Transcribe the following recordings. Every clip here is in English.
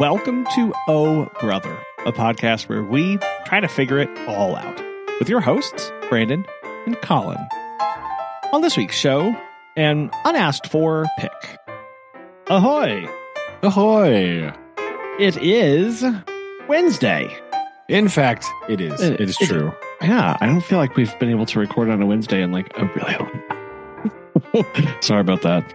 Welcome to Oh Brother, a podcast where we try to figure it all out with your hosts, Brandon and Collin. On this week's show, an unasked for pick. Ahoy! Ahoy! It is Wednesday. In fact, it is. It- It is it- true. Yeah, I don't feel like we've been able to record on a Wednesday in like a really long time. Sorry about that.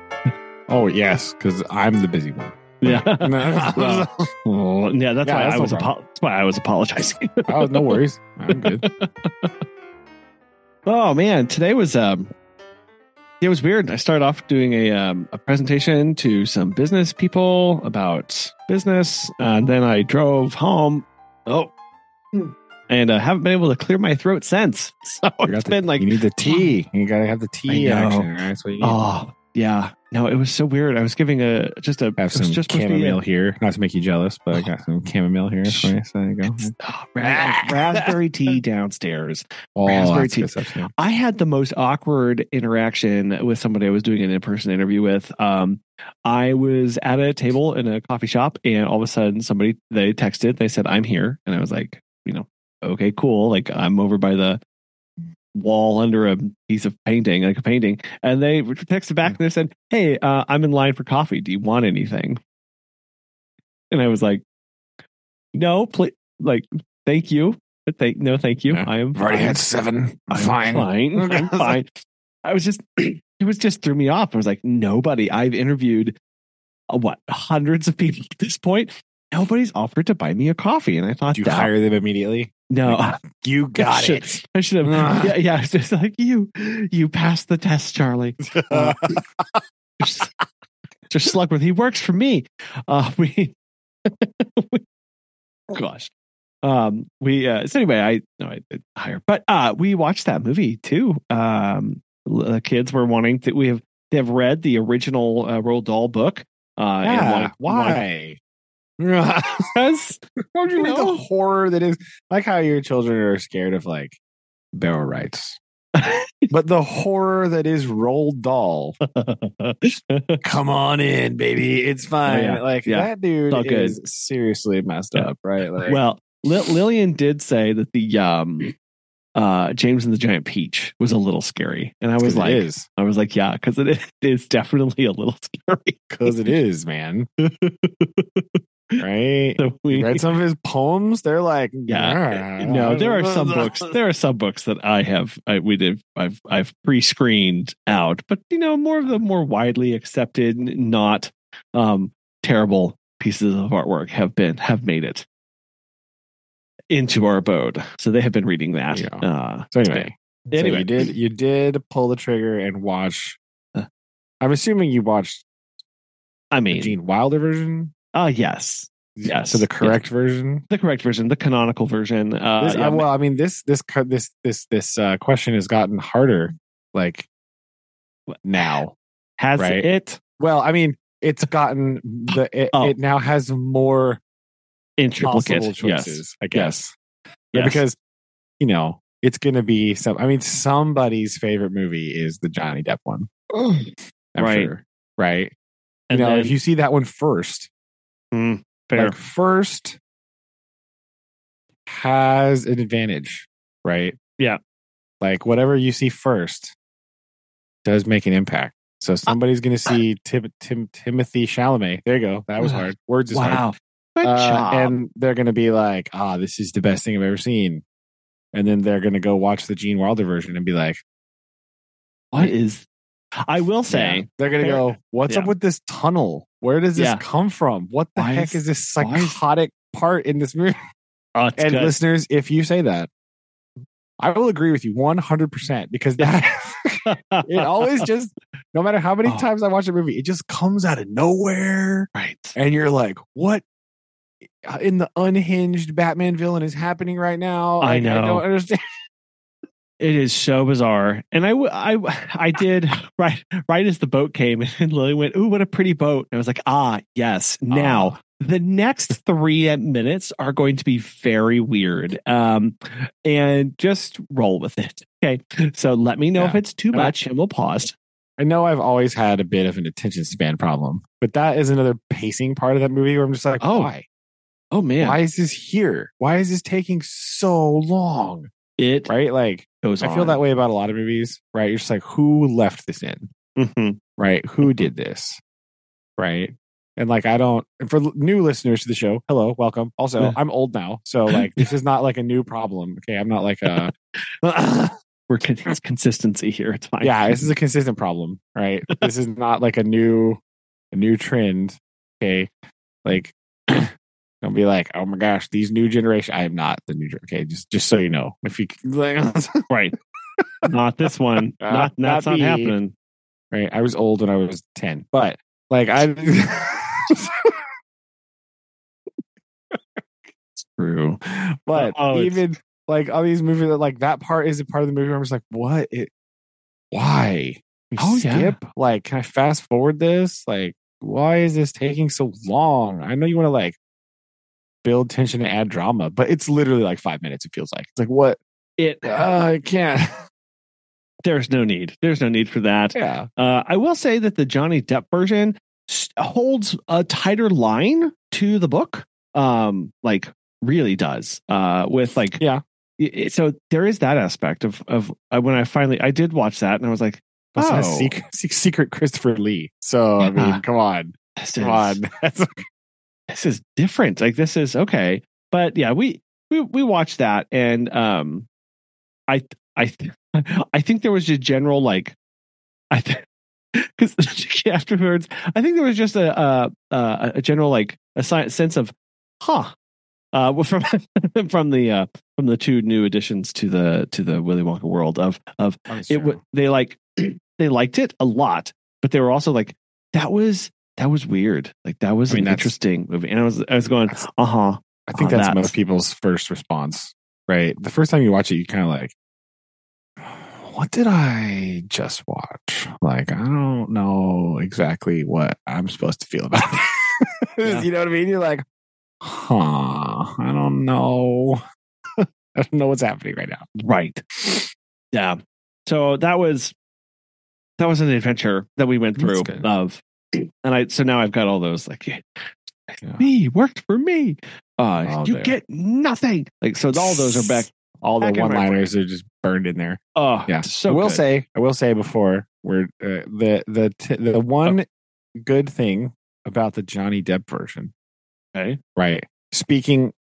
Oh yes, because I'm the busy one. Yeah. Well, well, yeah, that's Yeah, why that's I was apo- that's why I was apologizing. oh, no worries. I'm good. Oh man, today was um it was weird. I started off doing a um, a presentation to some business people about business, and then I drove home. Oh, and uh, haven't been able to clear my throat since. So You it's the- been like, you need the tea. You gotta have the tea I action. Right? That's what you need. oh yeah, no, it was so weird. I was giving a just a have some just chamomile here. Not to make you jealous, but I got some chamomile here. for you. So there you go. Oh, ra- raspberry tea downstairs. Oh, raspberry tea. good stuff, too. I had the most awkward interaction with somebody I was doing an in-person interview with. Um, I was at a table in a coffee shop, and all of a sudden, somebody they texted. They said, "I'm here," and I was like, you know, okay, cool. Like I'm over by the wall under a piece of painting, like a painting, and they texted back and they said, "Hey, uh, I'm in line for coffee. Do you want anything?" And I was like, "No, please, like, thank you." But thank no, thank you. Yeah. I am I've already fine. had seven. I'm fine. fine. I'm fine. I was just, it was just threw me off. I was like, nobody. I've interviewed uh, what hundreds of people at this point. Nobody's offered to buy me a coffee, and I thought, Did you that- hire them immediately? No, You got should- it. I should have. Yeah, yeah. It's just like you, you passed the test, Charlie. Uh, just, just Slugworth. He works for me. Uh, we, we- gosh. Um, we, uh, so anyway, I, no, I did hire, but, uh, we watched that movie too. Um, the kids were wanting to, we have, they have read the original, uh, Roald Dahl book. Uh, and Yeah, wanted- why? Because, Don't you know? the horror that is like how your children are scared of like barrel rights, but the horror that is Roald Dahl. Come on in, baby. It's fine. Oh, yeah. Like Yeah. that dude all good. is seriously messed Yeah. up, right? Like, well, Li- Lillian did say that the, um, uh, James and the Giant Peach was a little scary. And I was 'cause like, I was like, yeah, because it is definitely a little scary. because it is, man. Right? So we, read some of his poems. They're like, yeah, no, there are some books. There are some books that I have. I we did. I've I've pre-screened out, but you know, more of the more widely accepted, not um terrible pieces of artwork have been have made it into our abode. So they have been reading that. Yeah. Uh, So anyway, so Anyway. you did you did pull the trigger and watch. Uh. I'm assuming you watched I mean, Gene Wilder version. Uh yes, Yes. So the correct version. the correct version, the canonical version. Uh, This, yeah, uh, well, I mean, this this this this this uh, question has gotten harder. Like now, has right. it well, I mean, it's gotten the it, Oh. it now has more in triplicate? possible Yes. choices. I guess Yes. because you know it's going to be some. I mean, somebody's favorite movie is the Johnny Depp one. I'm Right. sure, right? and you know, then, if you see that one first, Mm, fair. like first has an advantage, right? Yeah. Like whatever you see first does make an impact. So somebody's going to see Tim, Tim, Timothy Chalamet. There you go. That was hard. Words is hard. wow. Good Uh, job. and they're going to be like, "Ah, this is the best thing I've ever seen." And then they're going to go watch the Gene Wilder version and be like, what is? I will Yeah. say, they're going to fair- go, "What's up with this tunnel? Where does this Yeah. come from? What the Why heck is- is, this why is- psychotic part in this movie?" oh, and good. listeners, if you say that, I will agree with you 100% because that it always just no matter how many Oh. times I watch a movie, it just comes out of nowhere right. and you're like, "What in the unhinged Batman villain is happening right now?" I Like, know. I don't understand. It is so bizarre, and I, I, I did right, right as the boat came, and Lily went, "Ooh, what a pretty boat!" And I was like, "Ah, yes." Now Ah. the next three minutes are going to be very weird, um, and just roll with it. Okay, so let me know if it's too And I- much, and we'll pause. I know I've always had a bit of an attention span problem, but that is another pacing part of that movie where I'm just like, Oh. why? Oh man, why is this here? Why is this taking so long? It Right? Like goes. I feel on. that way about a lot of movies, right? You're just like, who left this in? Mhm. Right? Who did this? Right? And like, I don't, and for new listeners to the show, hello, welcome. Also, Yeah. I'm old now. So, like, this is not like a new problem. Okay. I'm not like a, We're con- it's consistency here. It's fine. yeah, this is a consistent problem, right? this is not like a new, a new trend. Okay. Like, don't be like, oh my gosh, these new generation. I am not the new, okay. Just, just so you know, if you, like, right. Not this one. Uh, Not that's not not happening. right. I was old when I was 10, but like, I, True. but Oh, it's- even like all these movies that like that part is a part of the movie where I'm just like, what it why? We Oh, yeah. skip? Like, can I fast forward this? Like, why is this taking so long? I know you want to like build tension and add drama, but it's literally like five minutes, it feels like. It's like what It. uh, I can't. there's no need. There's no need for that. yeah. Uh, I will say that the Johnny Depp version holds a tighter line to the book. Um, like really does. Uh, with like Yeah. i- i- So there is that aspect of of uh, when I finally I did watch that and I was like, it Oh. secret, secret Christopher Lee. So I mean, come on. this Come is, on. That's this is different. Like this is okay. But yeah, we we we watched that and um, I I I think there was a general like I because afterwards I think there was just a a, a, a general like a sense of huh uh well, from from the uh from the two new additions to the to the Willy Wonka world of of it w- they like they liked it a lot but they were also like that was that was weird like that was I mean, an interesting movie and I was I was going uh huh I think Oh, that's, that's- most people's first response, right? The first time you watch it, you kind of like, what did I just watch? Like, I don't know exactly what I'm supposed to feel about it. Yeah. You know what I mean? You're like, huh, I don't know. I don't know what's happening right now. Right. Yeah. So that was that was an adventure that we went through of and I so now I've got all those like Yeah. me worked for me. Uh Oh, you there. get nothing. Like so all those are back. All the back in my one liners are just burned in there. Oh Yeah. so I will good. say, I will say before we're uh, the the t- the one good thing about the Johnny Depp version, okay. right? Speaking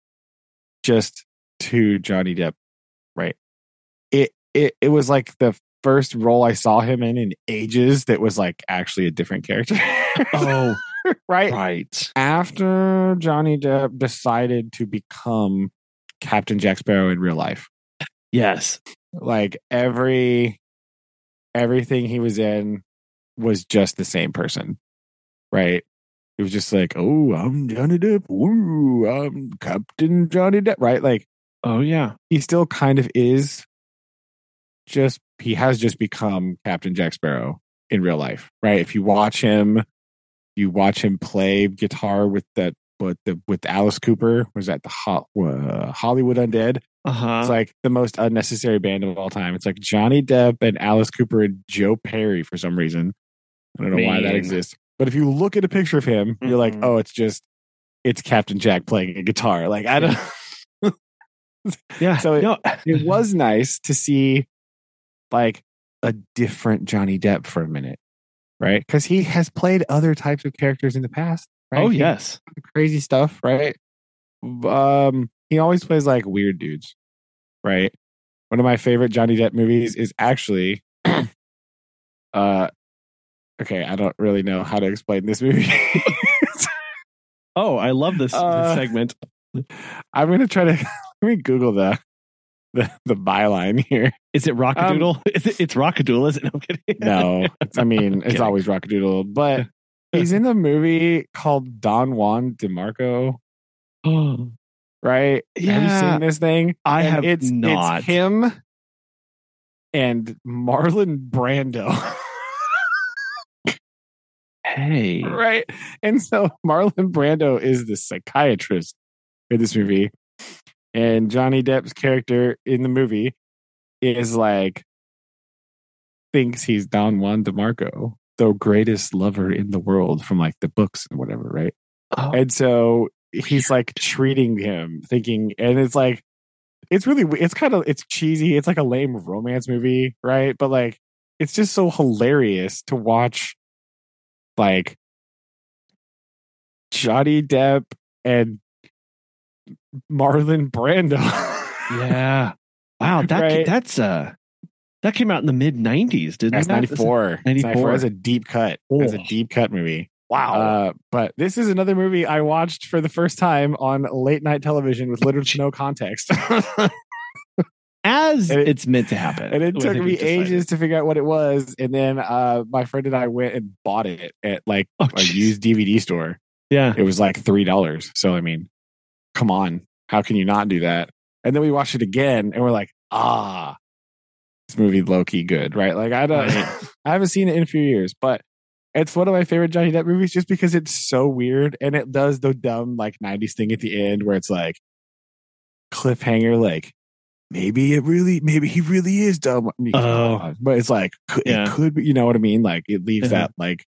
just to Johnny Depp, right? It it it was like the first role I saw him in in ages that was like actually a different character. Oh right. right. After Johnny Depp decided to become Captain Jack Sparrow in real life, Yes. like every everything he was in was just the same person right it was just like oh i'm johnny depp Woo, i'm captain johnny depp right like Oh yeah. he still kind of is just he has just become captain jack sparrow in real life right if you watch him you watch him play guitar with that but the with alice cooper was that the Ho- uh, hollywood undead Uh-huh. it's like the most unnecessary band of all time. It's like Johnny Depp and Alice Cooper and Joe Perry for some reason. I don't know why that exists. But if you look at a picture of him, you're like, Mhm. oh, it's just it's Captain Jack playing a guitar. Like I don't yeah. so it- no. it was nice to see like a different Johnny Depp for a minute. Right? Because he has played other types of characters in the past. Right? Oh He- yes. crazy stuff, right? Um, he always plays like weird dudes, right? One of my favorite Johnny Depp movies is actually, uh, okay, I don't really know how to explain this movie. Oh, I love this, this Uh, segment. I'm gonna try to let me Google the the the byline here. Is it Rock-a-Doodle? Um, is it, it's Rock-a-Doodle, isn't it? I'm kidding. No, it's- I mean it's always Rock-a-Doodle, but he's in a movie called Don Juan DeMarco, Oh, right? Have you Yeah. seen this thing? I And have it's, not. It's him and Marlon Brando. hey. right? And so Marlon Brando is the psychiatrist in this movie. And Johnny Depp's character in the movie is like thinks he's Don Juan DeMarco, the greatest lover in the world from like the books and whatever, right? Oh, And so he's like treating him, thinking, and it's like, it's really, it's kind of, it's cheesy. It's like a lame romance movie, right? But like, it's just so hilarious to watch, like Johnny Depp and Marlon Brando. yeah. Wow, that Right. that's uh that came out in the mid '90s, didn't That's it? 94. 94. That's a deep cut. That's a Oh. deep cut movie. Wow. Uh, but this is another movie I watched for the first time on late night television with literally no context. As it- it's meant to happen. and it took me decided. ages to figure out what it was. And then uh, my friend and I went and bought it at like Oh, a jeez. used DVD store. Yeah. It was like $3. So, I mean, come on. How can you not do that? And then we watched it again and we're like, ah, this movie Loki good, right? Like, I don't. I haven't seen it in a few years, but it's one of my favorite Johnny Depp movies just because it's so weird and it does the dumb like 90s thing at the end where it's like cliffhanger, like maybe it really, maybe he really is dumb. Oh. but it's like Yeah. it could be, you know what I mean? Like it leaves Uh-huh. that like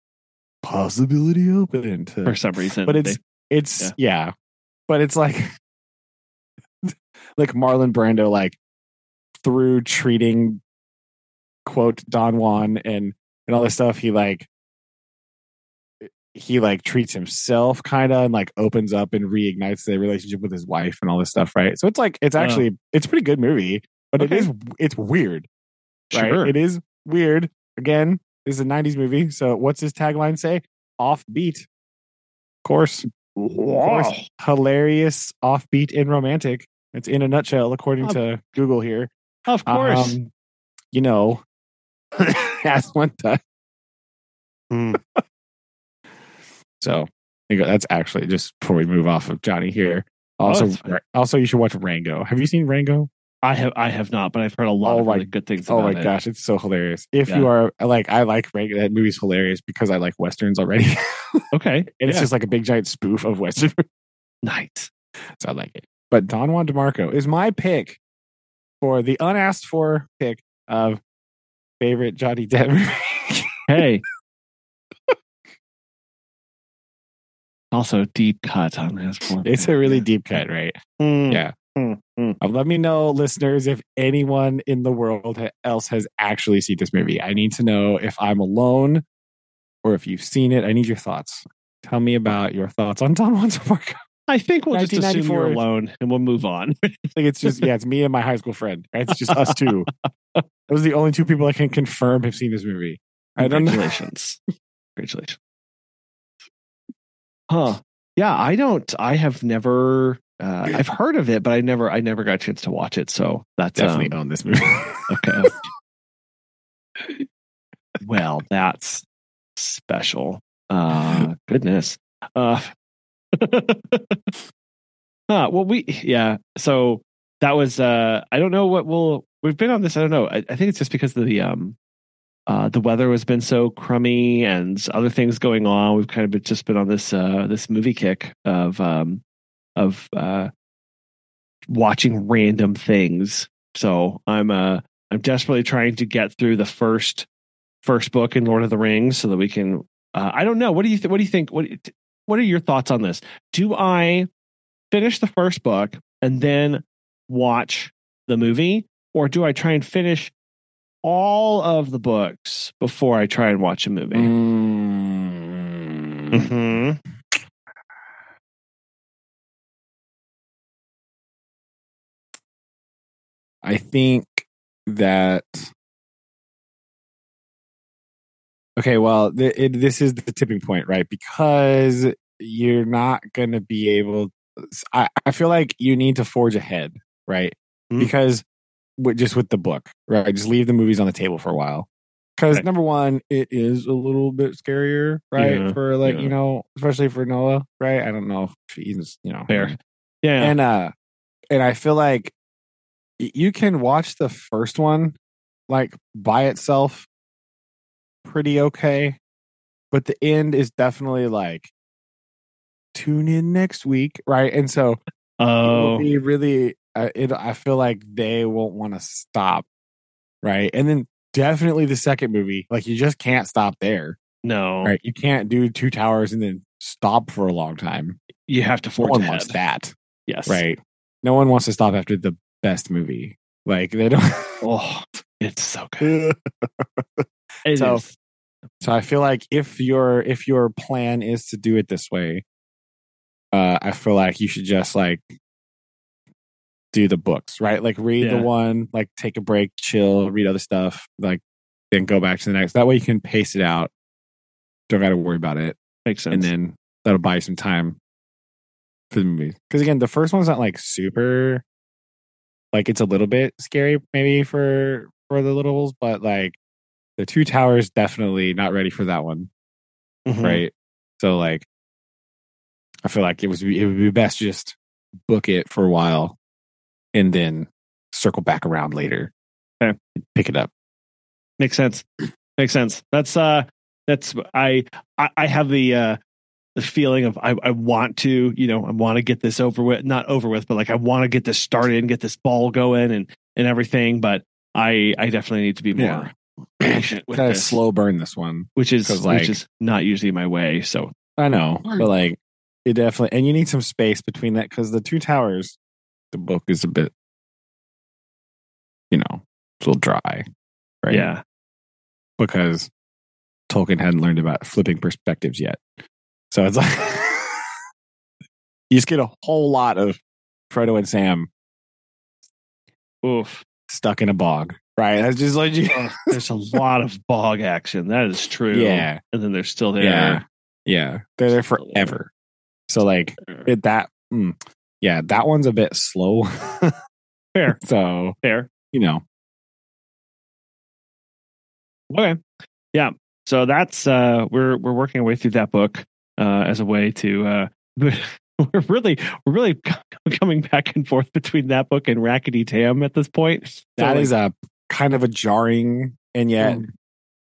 possibility open to, For some reason. but it's they- it's Yeah. yeah. But it's like like Marlon Brando like through treating quote Don Juan and and all this stuff he like he like treats himself kind of and like opens up and reignites the relationship with his wife and all this stuff right so it's like it's Oh. actually it's a pretty good movie but Okay. it is it's weird right Sure. it is weird again this is a 90s movie so what's his tagline say offbeat of course course, hilarious, offbeat, and romantic. It's in a nutshell, according Of- to Google here. Of course. Um, you know, as one does. Hmm. So you go. that's actually just before we move off of Johnny here. Also, Oh, also you should watch Rango. Have you seen Rango? I have I have not, but I've heard a lot Oh of my- really good things Oh my it. gosh, it's so hilarious. If Yeah. you are like, I like Rango. That movie's hilarious because I like westerns already, okay, and Okay. it's just like a big giant spoof of western. nice. So I like it. But Don Juan DeMarco is my pick for the unasked for pick of favorite Johnny Depp. Hey. also deep cut on this one. it's a really deep cut, right? Mm, Yeah. Mm, mm. Uh, let me know, listeners, if anyone in the world else has actually seen this movie. I need to know if I'm alone or if you've seen it. I need your thoughts. Tell me about your thoughts on Don Juan DeMarco. I think we'll just assume you're alone and we'll move on. Like it's just yeah, it's me and my high school friend. Right? It's just us two. Those are the only two people I can confirm have seen this movie. I don't know. Congratulations. Congratulations. Huh. Yeah, I don't I have never uh, I've heard of it, but I never I never got a chance to watch it. So that's Definitely um, own this movie. okay. well, that's special. Uh goodness. Uh huh, well we yeah, so that was uh I don't know what we'll we've been on this, I don't know. I, I think it's just because of the um uh the weather has been so crummy and other things going on. We've kind of been, just been on this uh this movie kick of um of uh watching random things. So I'm uh I'm desperately trying to get through the first first book in Lord of the Rings so that we can. Uh, I don't know. What do you th- What do you think? What What are your thoughts on this? Do I finish the first book and then watch the movie, or do I try and finish all of the books before I try and watch a movie? Mm. Mm-hmm. I think that. Okay, well, th- it, this is the tipping point, right? Because you're not going to be able. I, I feel like you need to forge ahead, right? Hmm. Because with, just with the book, right? Just leave the movies on the table for a while. Because Right. number one, it is a little bit scarier, right? Yeah, For like yeah. you know, especially for Noah, right? I don't know if he's you know Fair. Yeah. and uh and i feel like you can watch the first one like by itself pretty okay but the end is definitely like tune in next week right and so it will oh, be really uh, it i feel like they won't want to stop right and then definitely the second movie like you just can't stop there no. right you can't do two towers and then stop for a long time you have to No one ahead. wants that, Yes. right? No one wants to stop after the best movie. Like they don't. Oh, it's so good. It So- is. So I feel like if your if your plan is to do it this way, uh, I feel like you should just like do the books, right? Like read Yeah. the one, like take a break, chill, read other stuff, like then go back to the next. That way you can pace it out. Don't got to worry about it, Makes sense. and then that'll buy you some time for the movie. Because again, the first one's not like super, like it's a little bit scary maybe for for the littles, but like the two towers definitely not ready for that one Mhm. right? So like, I feel like it was it would be best just book it for a while, and then circle back around later. Okay. Pick it up. Makes sense. Makes sense. That's uh that's I I, I have the uh the feeling of I, I want to, you know, I want to get this over with not over with, but like I want to get this started and get this ball going and and everything. But I I definitely need to be more Yeah. patient with Kind of this, slow burn this one. which is like- which is not usually my way. So I know, but like it definitely, and you need some space between that because the two towers, the book is a bit, you know, it's a little dry, right? yeah. because Tolkien hadn't learned about flipping perspectives yet. So it's like you just get a whole lot of Frodo and Sam Oof. stuck in a bog, right? That's just like you. There's a lot of bog action. That is true. Yeah, And then they're still there. yeah, yeah. They're there forever. So like it, that, mm, yeah, that one's a bit slow. Fair. So Fair. you know, Okay. Yeah. So that's uh we're we're working our way through that book uh as a way to uh we're really we're really coming back and forth between that book and Rackety Tam at this point. So, that like, is a kind of a jarring and yet Mm.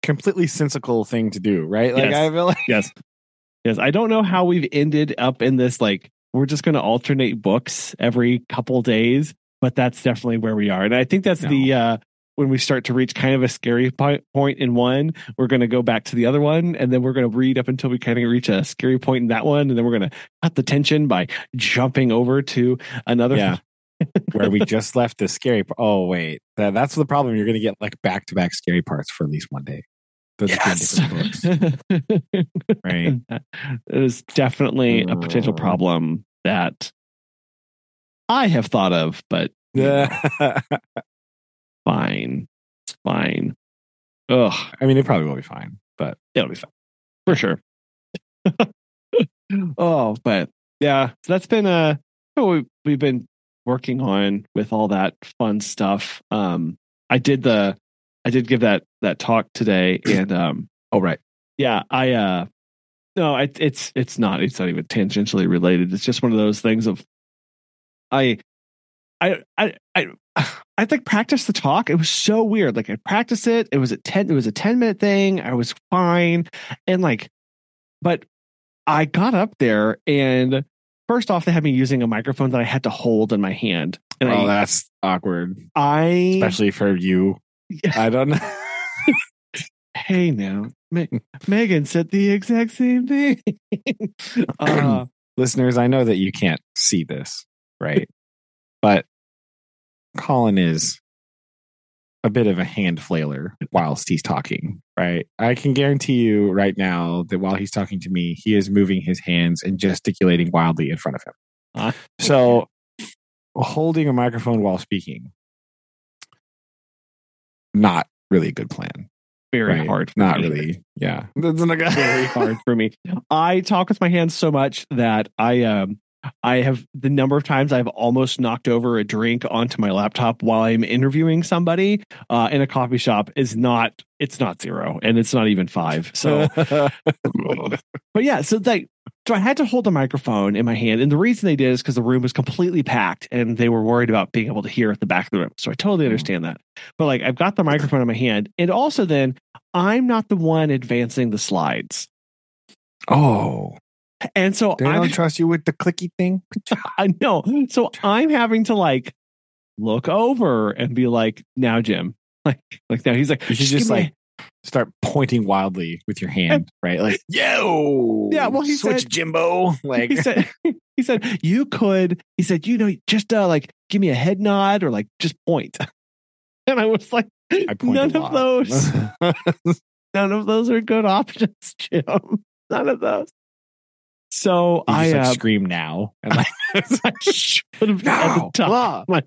completely sensical thing to do, right? Like Yes. I feel like yes. Yes. I don't know how we've ended up in this like we're just gonna alternate books every couple days, but that's definitely where we are. And I think that's the uh when we start to reach kind of a scary point in one, we're going to go back to the other one, and then we're going to read up until we kind of reach a scary point in that one, and then we're going to cut the tension by jumping over to another. Yeah. where we just left the scary. Oh wait, that, that's the problem. You're going to get like back to back scary parts for at least one day. Those Yes. right? it is definitely a potential mm. problem that I have thought of, but Yeah. Fine, it's fine. Ugh, I mean, it probably will be fine, but it'll be fine for sure. oh, but yeah, so that's been uh what we, we've been working on with all that fun stuff. Um, I did the I did give that that talk today, and um, oh right, yeah, I uh, no, I, it's it's not it's not even tangentially related. It's just one of those things of I I I I I like practiced the talk. It was so weird. Like I practiced it. It was a ten. It was a ten minute thing. I was fine, and like, but I got up there and first off, they had me using a microphone that I had to hold in my hand, and oh, I that's awkward, I especially for you. I don't know. hey now, Me- Megan said the exact same thing. uh, Listeners, I know that you can't see this, right? But Collin is a bit of a hand flailer whilst he's talking, right? I can guarantee you right now that while he's talking to me, he is moving his hands and gesticulating wildly in front of him. Ah. so, holding a microphone while speaking, not really a good plan. very right? hard. Not me. really. Yeah. That's not a- very hard for me. I talk with my hands so much that I um I have the number of times I've almost knocked over a drink onto my laptop while I'm interviewing somebody uh, in a coffee shop is not it's not zero and it's not even five. So but yeah, so like so I had to hold the microphone in my hand, and the reason they did is because the room was completely packed, and they were worried about being able to hear at the back of the room. So I totally understand that. But like, I've got the microphone in my hand, and also then I'm not the one advancing the slides, oh, and so I'm, don't trust you with the clicky thing. I know. So I'm having to like look over and be like, "Now, Jim." Like, like now he's like, You should just a- like start pointing wildly with your hand, right? Like, yo, Yeah, well, he switch said- Jimbo. Like, he said he said you could. He said you know just uh, like give me a head nod or like just point. And I was like, I none of those. None of those are good options, Jim. None of those. So You I just, like, uh, scream now. And like, should have No, top blah.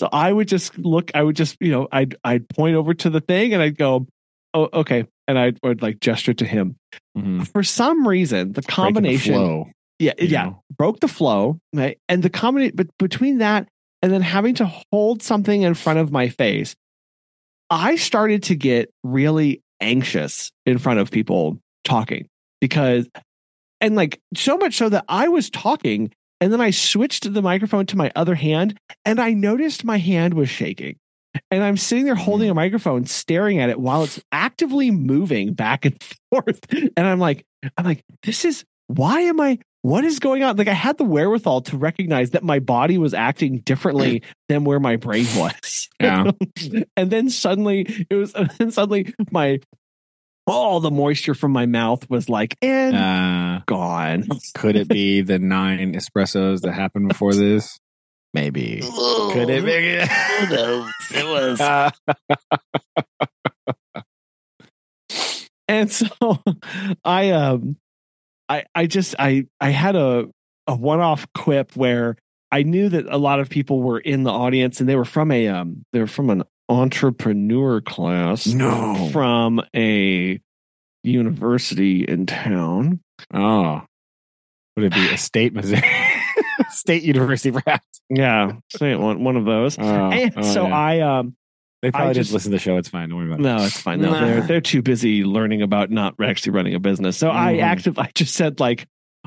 so I would just look. I would just you know I'd I'd point over to the thing and I'd go, oh okay, and I would like gesture to him. Mhm. For some reason, the Breaking the combination, flow, yeah, yeah, know? broke the flow, right? And the combination, but between that and then having to hold something in front of my face, I started to get really anxious in front of people talking because, and like so much so that I was talking and then I switched the microphone to my other hand and I noticed my hand was shaking. And I'm sitting there holding mm. a microphone, staring at it while it's actively moving back and forth. And I'm like, I'm like, this is why am I what is going on? Like I had the wherewithal to recognize that my body was acting differently than where my brain was. Yeah. and then suddenly it was and suddenly my all the moisture from my mouth was like and Uh, gone. could it be the nine espressos that happened before this? Maybe. Could it be? Who knows? It was Uh, and so i um i i just i i had a a one-off quip where i knew that a lot of people were in the audience and they were from a um they were from an entrepreneur class no. from a university in town Oh. Would it be a state Missouri? state university, perhaps? yeah say one, one of those Oh, and oh, so yeah. i um They probably just- just listen to the show. It's fine. Don't worry about it. No, it's fine. No, they're they're too busy learning about not actually running a business. So I Mhm. active I just said like,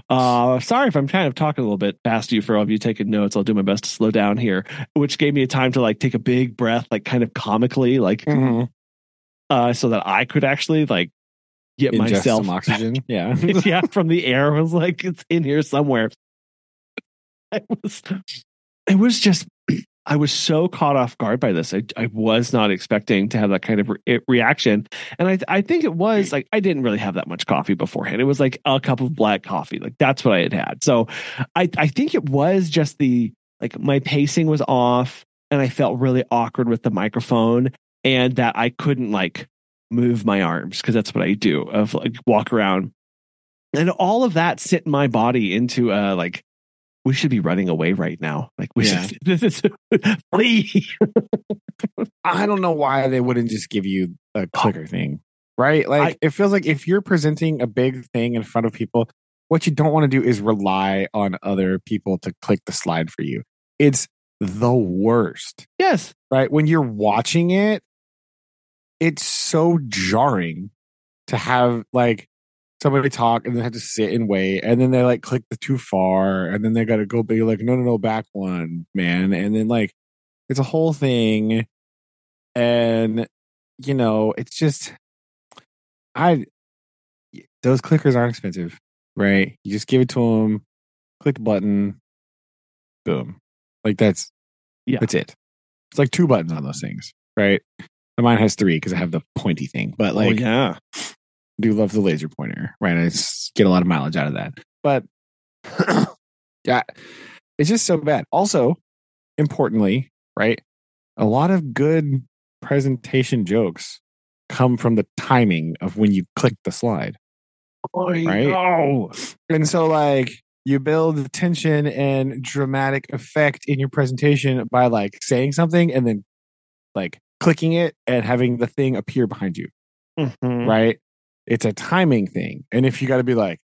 uh, sorry if I'm kind of talking a little bit fast you for all of you taking notes. I'll do my best to slow down here, which gave me a time to like take a big breath, like kind of comically, like Mhm. uh, so that I could actually like get Ingest myself some oxygen. Yeah. yeah, from the air. I was like, it's in here somewhere. I was, it was just, I was so caught off guard by this. I, I was not expecting to have that kind of re- reaction. And I, I think it was like, I didn't really have that much coffee beforehand. It was like a cup of black coffee. Like that's what I had had. So I, I think it was just the, like my pacing was off and I felt really awkward with the microphone and that I couldn't like move my arms because that's what I do of like walk around. And all of that sent my body into a like we should be running away right now. Like we Yeah. should this is flee. I don't know why they wouldn't just give you a oh. clicker thing, right? Like it feels like if you're presenting a big thing in front of people, what you don't want to do is rely on other people to click the slide for you. It's the worst, yes. right? When you're watching it, it's so jarring to have like somebody talk and then have to sit and wait and then they like click the too far and then they got to go be like no no no back one man and then like it's a whole thing and you know it's just i those clickers aren't expensive right you just give it to them click the button boom like that's Yeah. that's it it's like two buttons on those things right mine has three because i have the pointy thing but oh, like oh, yeah. Do love the laser pointer, right? I get a lot of mileage out of that. But yeah, it's just so bad. Also, importantly, right? A lot of good presentation jokes come from the timing of when you click the slide. Right? Oh, And so, like, you build the tension and dramatic effect in your presentation by like saying something and then like clicking it and having the thing appear behind you Mhm. right? It's a timing thing. And if you got to be like,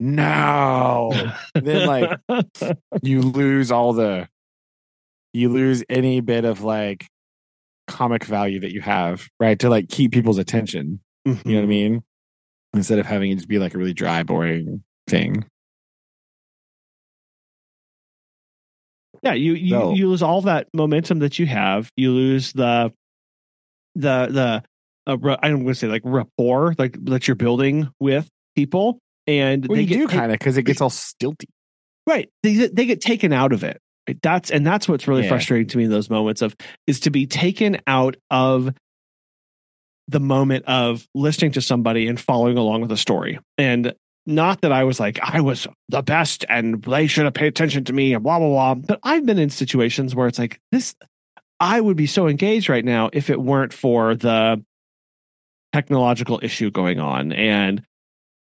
no, then like you lose all the, you lose any bit of like comic value that you have, right? To like keep people's attention. You know what I mm-hmm. mean? Instead of having it just be like a really dry, boring thing. Yeah, you you, So- you lose all that momentum that you have. You lose the the the ra- I'm going to say like rapport like that you're building with people, and Well, they get do kind of because it gets all stilty. right. They they get taken out of it. That's and that's what's really Yeah. frustrating to me in those moments of is to be taken out of the moment of listening to somebody and following along with a story. And not that I was like, I was the best and they should have paid attention to me and blah, blah, blah. But I've been in situations where it's like, this, I would be so engaged right now if it weren't for the technological issue going on and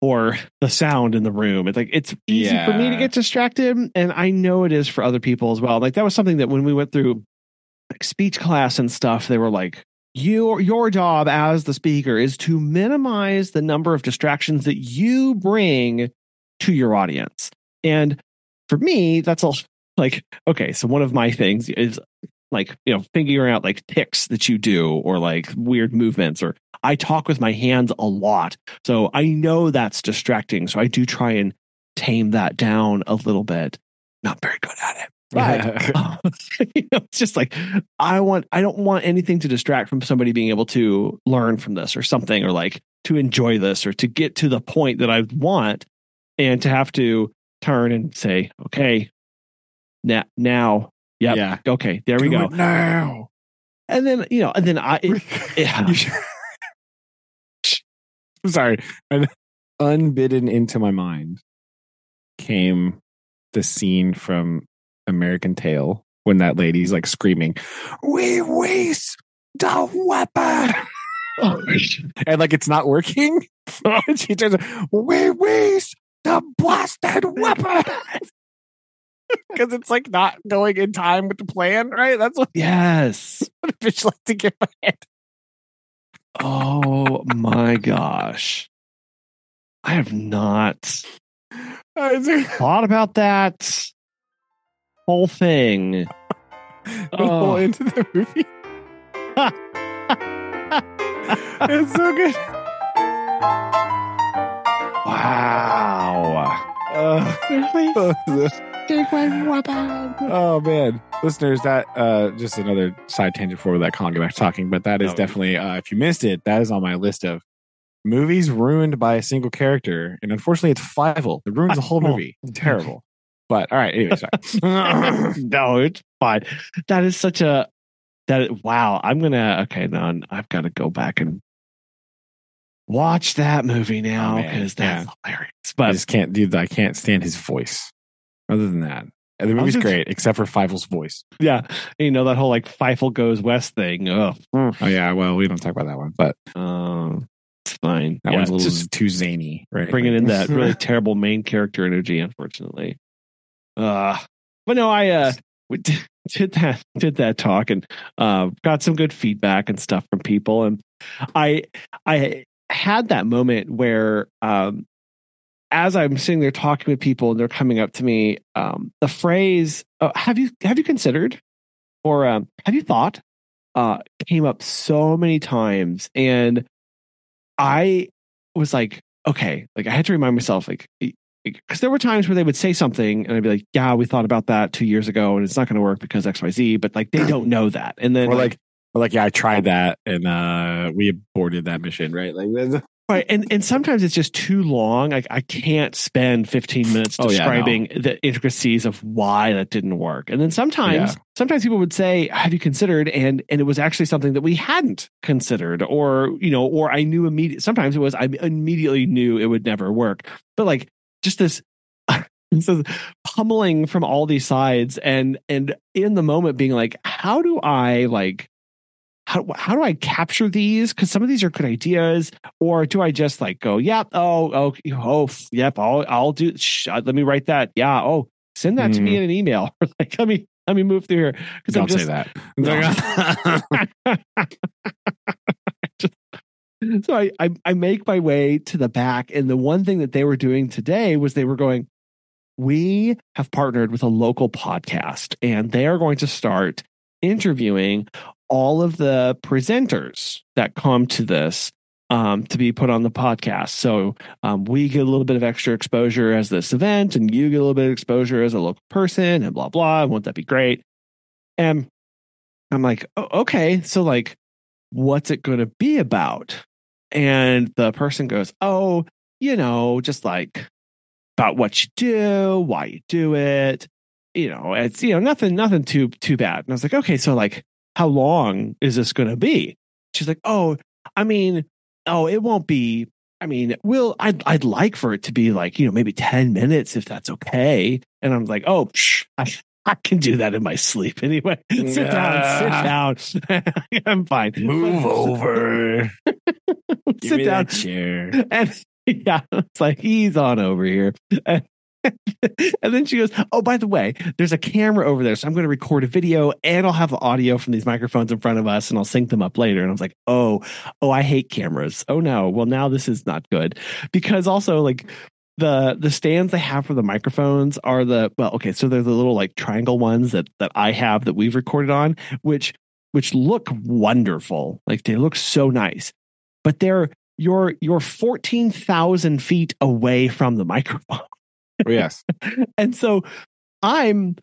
or the sound in the room. It's like it's easy for me to get distracted. And I know it is for other people as well. Like that was something that when we went through like speech class and stuff, they were like, your your job as the speaker is to minimize the number of distractions that you bring to your audience. And for me, that's all like, okay, so one of my things is like, you know, figuring out like ticks that you do or like weird movements or I talk with my hands a lot. So I know that's distracting. So I do try and tame that down a little bit. Not very good at it. But you know, it's just like I want I don't want anything to distract from somebody being able to learn from this or something or like to enjoy this or to get to the point that I want and to have to turn and say, okay, now now yep, Yeah. okay, there we go. now. And then, you know, and then I it, yeah. I'm sorry. An- Unbidden into my mind came the scene from American Tail when that lady's like screaming, "We waste the weapon," and like it's not working. and she turns, "We waste the blasted weapon." Because it's like not going in time with the plan, right? That's what yes. What a bitch like to get my head. Oh my gosh. I have not thought about that whole thing. Oh. into the movie. it's so good. Wow. Uh, Take my weapon. oh man, listeners, that uh, just another side tangent for that Collin get back to talking, but that is No. definitely uh, if you missed it, that is on my list of movies ruined by a single character, and unfortunately, it's Fievel. It ruins the whole Oh. movie. Terrible. But all right, anyway, sorry. no, it's fine. That is such a that wow. I'm gonna okay, now I've got to go back and watch that movie now Oh, because that's yeah. hilarious. But I just can't do that. I can't stand his voice. Other than that, and the movie's just- great except for Fievel's voice. yeah, you know that whole like Fievel goes west thing. Oh, Oh yeah, well we don't talk about that one, but um, it's fine. that yeah, one's a little just too zany, right? bringing in that really terrible main character energy. Unfortunately, uh, but no, I uh, we did, did that did that talk and uh, got some good feedback and stuff from people, and I I had that moment where um, as I'm sitting there talking with people and they're coming up to me, um, the phrase uh, "Have you have you considered?" or um, "Have you thought?" uh, came up so many times, and I was like, okay, like I had to remind myself, like, because there were times where they would say something, and I'd be like, yeah, we thought about that two years ago, and it's not going to work because X Y Z, but like they don't know that, and then or like, or like, yeah, I tried that and uh we aborted that mission, right? Like, Right, and and sometimes it's just too long. Like I can't spend 15 minutes Oh, yeah, no. describing the intricacies of why that didn't work. And then sometimes Yeah. sometimes people would say, "Have you considered?" and and it was actually something that we hadn't considered or, you know, or I knew immediate sometimes it was I immediately knew it would never work. But like just this this pummeling from all these sides and and in the moment being like, how do I like how, how do I capture these? Because some of these are good ideas, or do I just like go, yep, oh, oh, oh, yep, I'll, I'll do. Sh- uh, let me write that. Yeah, oh, send that to me in an email. Like, let me let me move through here because I'm don't just say that. so I, I I make my way to the back, and the one thing that they were doing today was they were going. We have partnered with a local podcast, and they are going to start interviewing all of the presenters that come to this um, to be put on the podcast. So um, we get a little bit of extra exposure as this event, and you get a little bit of exposure as a local person, and blah blah. Won't that be great? And I'm like, oh, okay, so like, what's it going to be about? And the person goes, oh, you know, just like about what you do, why you do it. You know, it's you know nothing, nothing too too bad. And I was like, okay, so like, how long is this going to be? She's like, oh, I mean, oh, it won't be. I mean, will I'd I'd like for it to be like you know maybe ten minutes if that's okay. And I'm like, oh, psh, I I can do that in my sleep anyway. sit down, sit down. I'm fine. Move over. Sit down. that chair. And yeah, it's like he's on over here. And, and then she goes, Oh, by the way, there's a camera over there. So I'm going to record a video and I'll have the audio from these microphones in front of us and I'll sync them up later. And I was like, Oh, oh, I hate cameras. Oh no. Well, now this is not good. Because also like the the stands they have for the microphones are the well, okay, so they're the little like triangle ones that that I have that we've recorded on, which which look wonderful. Like they look so nice. But they're you're you're 14,000 feet away from the microphone. Oh, yes. And so I'm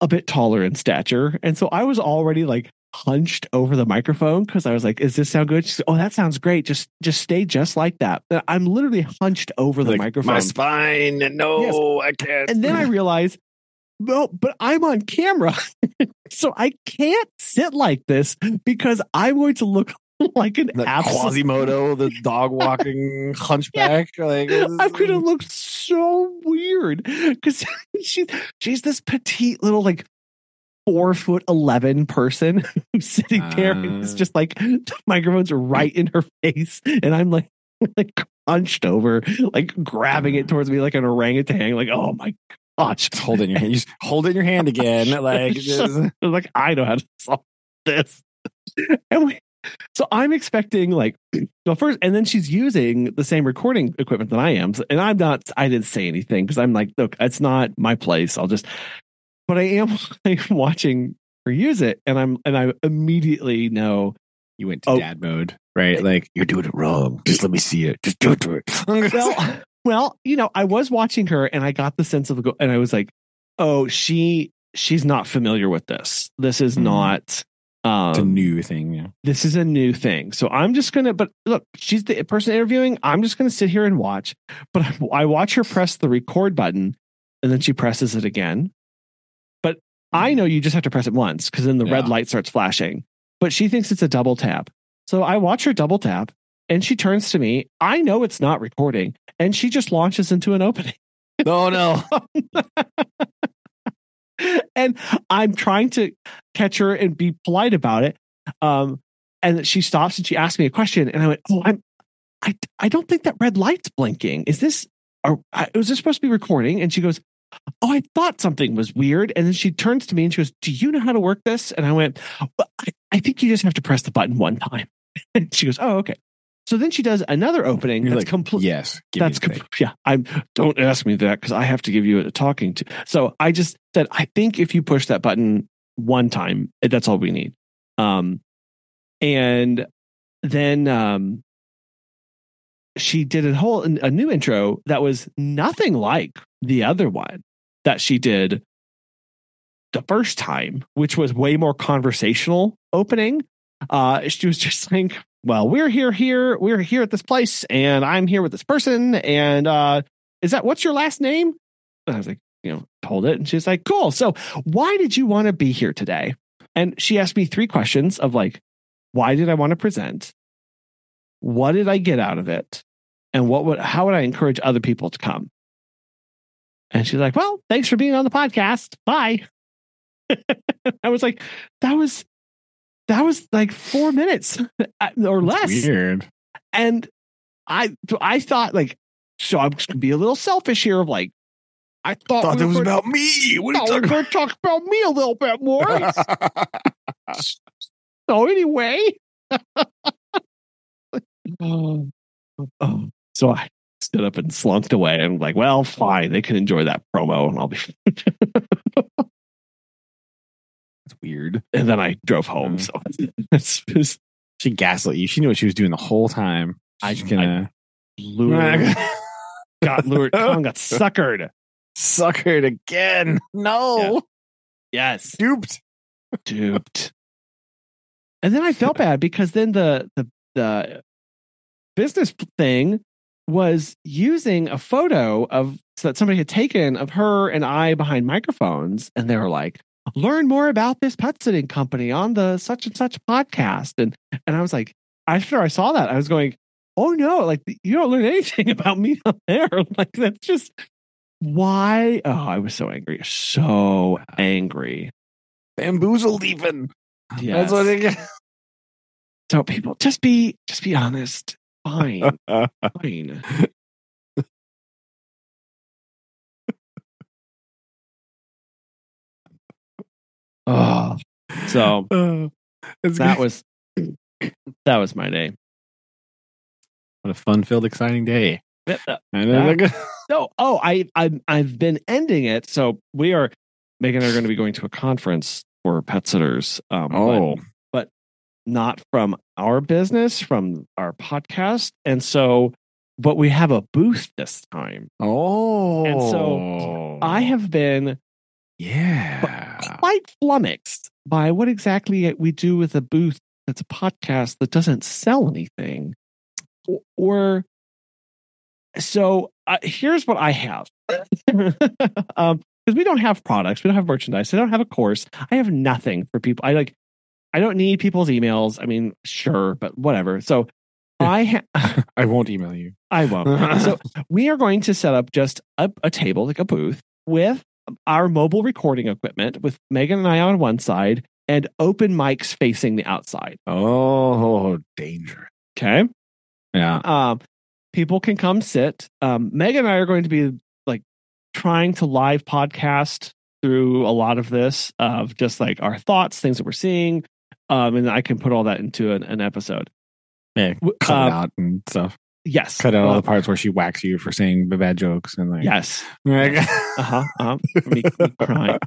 a bit taller in stature. And so I was already like hunched over the microphone because I was like, is this sound good? Said, oh, that sounds great. Just just stay just like that. I'm literally hunched over the Like, microphone. My spine. No, I can't. and then I realized, well, but I'm on camera. so I can't sit like this because I'm going to look like an absolute Quasimodo, the dog walking hunchback. Like I'm gonna look so weird because she's she's this petite little like four foot eleven person who's sitting there and it's Uh. just like the microphones right in her face and I'm like like hunched over like grabbing it towards me like an orangutan like oh my gosh Just hold it in your hand. You just hold it in your hand again. Like just- like I know how to solve this. And we, so I'm expecting like well first, and then she's using the same recording equipment that I am, and I'm not. I didn't say anything because I'm like, look, it's not my place. I'll just. But I am like, watching her use it, and I'm and I immediately know. you went to Oh. dad mode, right? Like you're doing it wrong. Just let me see it. Just do it to it. Well, well, you know, I was watching her, and I got the sense of, and I was like, oh, she she's not familiar with this. This is Mhm. not. Um, it's a new thing. Yeah. this is a new thing. So I'm just gonna. But look, she's the person interviewing. I'm just gonna sit here and watch. But I, I watch her press the record button, and then she presses it again. But I know you just have to press it once because then the red light starts flashing. But she thinks it's a double tap. So I watch her double tap, and she turns to me. I know it's not recording, and she just launches into an opening. No, no. and I'm trying to catch her and be polite about it. Um, and she stops and she asks me a question, and I went, "Oh, I'm, I, I don't think that red light's blinking. Is this, or was this supposed to be recording?" And she goes, "Oh, I thought something was weird." And then she turns to me and she goes, "Do you know how to work this?" And I went, well, I, "I think you just have to press the button one time." And she goes, "Oh, okay." So then she does another opening You're that's like, completely Yes. that's the com- yeah. I'm don't ask me that because I have to give you a talking to. So I just said I think if you push that button one time, eh, that's all we need. Um, and then um, she did a whole a new intro that was nothing like the other one that she did the first time, which was way more conversational opening. Uh, she was just like, well, we're here, here, we're here at this place, and I'm here with this person. And uh, is that what's your last name? And I was like, you know, told it. And she's like, cool. So why did you want to be here today? And she asked me three questions of like, why did I want to present? What did I get out of it? And what would how would I encourage other people to come? And she's like, Well, thanks for being on the podcast. Bye. I was like, that was that was like four minutes or less. Weird. And I I thought like, so I'm just gonna be a little selfish here of like, I thought, Thought we it was gonna- about me. What are you talking gonna talk about me a little bit more. so anyway. oh, oh. So I stood up and slunked away and like, well, fine, they can enjoy that promo and I'll be That's weird. and then I drove home. Mm. So it's, it's She gaslit you. She knew what she was doing the whole time. I- She's gonna lured, got lured, Collin got suckered. suckered again. No. Yes. Duped. duped. And then I felt bad because then the the the business thing was using a photo of so that somebody had taken of her and I behind microphones, and they were like, "Learn more about this pet sitting company on the such and such podcast." And and I was like, after I saw that, I was going, oh no, like you don't learn anything about me up there. Like that's just why. Oh, I was so angry, so angry. Bamboozled even. Yes. That's what get. So people, just be, just be honest. Fine, fine. Oh, so Oh, that good. was that was my day. what a fun filled, exciting day. Uh, And Yeah. No, oh, I, I, I've been ending it. So we are, Megan and I are going to be going to a conference for pet sitters. Um, but oh, not from our business, from our podcast, and so, but we have a booth this time. oh, And so I have been yeah. Quite flummoxed by what exactly we do with a booth that's a podcast that doesn't sell anything. Or, so uh, here's what I have. um, because we don't have products, we don't have merchandise, I don't have a course, I have nothing for people. I like, I don't need people's emails. I mean, sure, but whatever. So I ha- I won't email you. I won't. so we are going to set up just a, a table, like a booth, with our mobile recording equipment, with Megan and I on one side, and open mics facing the outside. Oh, danger. Okay. Yeah. Um, people can come sit. Um, Megan and I are going to be like trying to live podcast through a lot of this of just like our thoughts, things that we're seeing. Um, and I can put all that into an, an episode. Yeah. Cut uh, out and stuff. Yes. Cut out all the parts where she whacks you for saying the bad jokes and like. Yes. Like, Uh huh. Uh-huh. Me, me crying.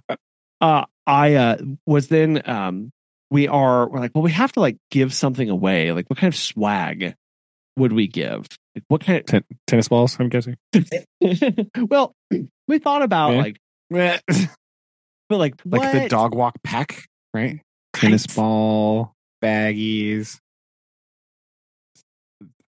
Uh, I uh, was then. Um, we are. We're like, well, we have to like give something away. Like, what kind of swag would we give? Like, what kind Ten- tennis balls, I'm guessing. well, we thought about Yeah. like, like but like, the what? dog walk pack, right? Tennis ball, baggies,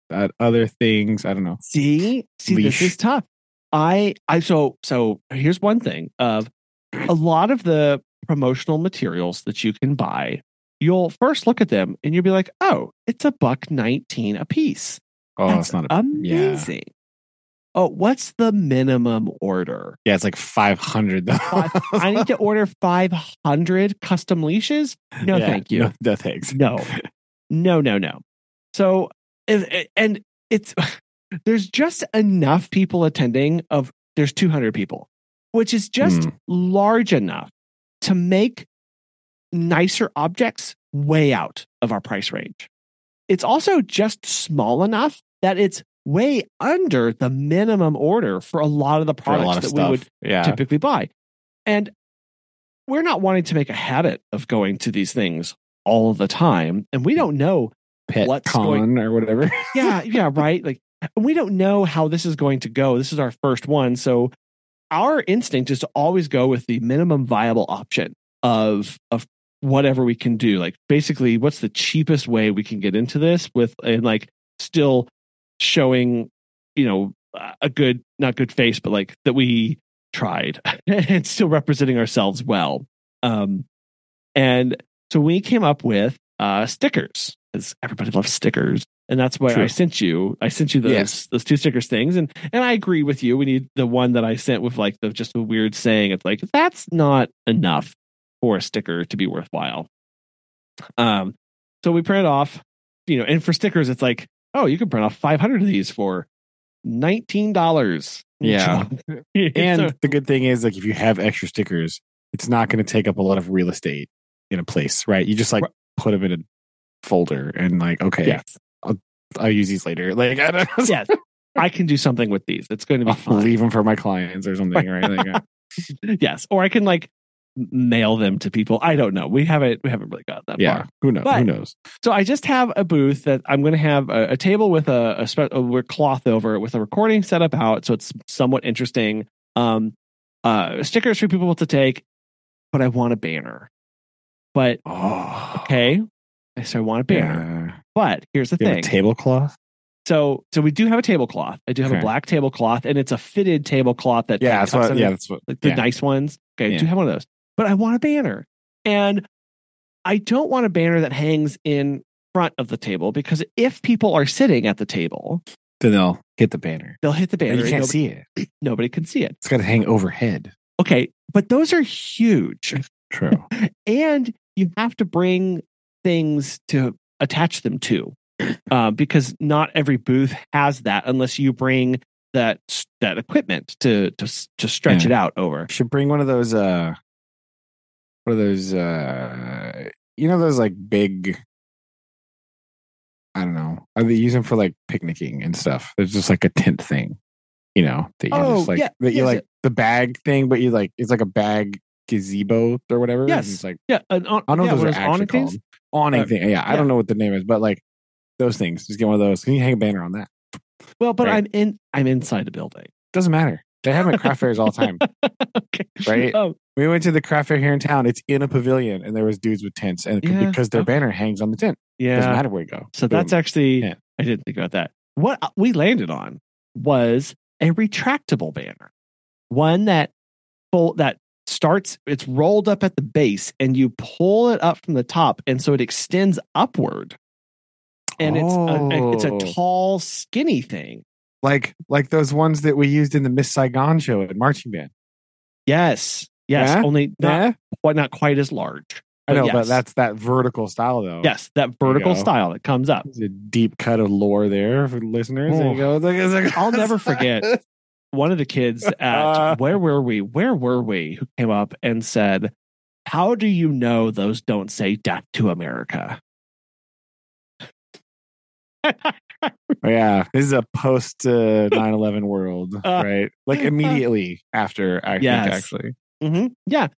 uh, other things. I don't know. See, see, this is tough. I, I, so, so here's one thing of a lot of the promotional materials that you can buy. You'll first look at them and you'll be like, oh, it's a buck 19 a piece. Oh, That's it's not a. amazing. Oh, what's the minimum order? Yeah, it's like 500 though. I need to order 500 custom leashes? No, Yeah, thank you. No, no thanks. No, no, no, no. So, if- and it's there's just enough people attending. Of there's 200 people, which is just Hmm. large enough to make nicer objects way out of our price range. It's also just small enough that it's way under the minimum order for a lot of the products of that stuff. we would yeah. typically buy. And we're not wanting to make a habit of going to these things all the time. And we don't know. Pet what's con going- or whatever. Yeah, yeah, right. Like we don't know how this is going to go. This is our first one. So our instinct is to always go with the minimum viable option of of whatever we can do. Like basically what's the cheapest way we can get into this with and like still showing, you know, a good not good face, but like that we tried and still representing ourselves well. Um and so we came up with uh stickers because everybody loves stickers. And that's why I sent you. I sent you those Yes. those two stickers things, and and I agree with you. We need the one that I sent with like the just a weird saying. It's like that's not enough for a sticker to be worthwhile. Um, so we print off, you know, and for stickers, it's like, oh, you can print off five hundred of these for nineteen dollars. Yeah. and And the good thing is, like, if you have extra stickers, it's not going to take up a lot of real estate in a place, right? You just like. Put them in a folder and like, okay, yes, I'll use these later. Like, I don't know. yes, I can do something with these. It's going to be I'll fun. leave them for my clients or something, right? Like, uh, yes, or I can like mail them to people. I don't know. We haven't we haven't really got that yeah, far. who knows? But- who knows? So I just have a booth that I'm going to have a, a table with a, a, spe- a cloth over it with a recording set up out, so it's somewhat interesting. Um, uh, stickers for people to take, but I want a banner. But Oh, okay, so I want a banner. Yeah. But here's the You thing. tablecloth? so so we do have a tablecloth. I do have a black tablecloth, and it's a fitted tablecloth that Yeah, that's what. Yeah, that's what. like the yeah. nice ones. Okay, I do have one of those. But I want a banner. And I don't want a banner that hangs in front of the table because if people are sitting at the table, Then they'll hit the banner. they'll hit the banner. And you can't nobody, see it. nobody can see it. It's got to hang overhead. Okay, but those are huge, True. and you have to bring things to attach them to, uh, because not every booth has that unless you bring that that equipment to to to stretch Yeah. it out over. should bring one of those uh one of those uh you know those like big I don't know. Are they using for like picnicking and stuff? There's just like a tent thing, you know, that you Oh, just like yeah, that you like the bag thing, but you like it's like a bag gazebo or whatever. Yes. It's like Yeah, an, on, I don't know yeah, those are actually called. Awning Uh, thing. Yeah, I don't know what the name is, but like those things. Just get one of those. Can you hang a banner on that? Well, but Right. I'm in. I'm inside the building. Doesn't matter. They have them at craft fairs all the time. okay. Right? Oh, We went to the craft fair here in town. It's in a pavilion, and there was dudes with tents, and Yeah, because their okay. banner hangs on the tent, yeah, doesn't matter where you go. So that's actually. Yeah. I didn't think about that. What uh, we landed on was a retractable banner, one that full that starts. It's rolled up at the base, and you pull it up from the top, and so it extends upward. And it's a, it's a Oh. tall, skinny thing. like like those ones that we used in the Miss Saigon show at marching band. Yes, yes. Yeah? Only not yeah, quite not quite as large. I know, but that's that vertical style though. yes, that vertical style that comes up. There's a deep cut of lore there for listeners. There Oh. you go. It's like- it's like- I'll never forget. One of the kids at where were we? Where were we? Who came up and said, "How do you know those don't say death to America?" yeah, this is a post uh, 9/11 world, Uh, right? Like immediately after, I Yes. think actually. hmm Yeah, yep.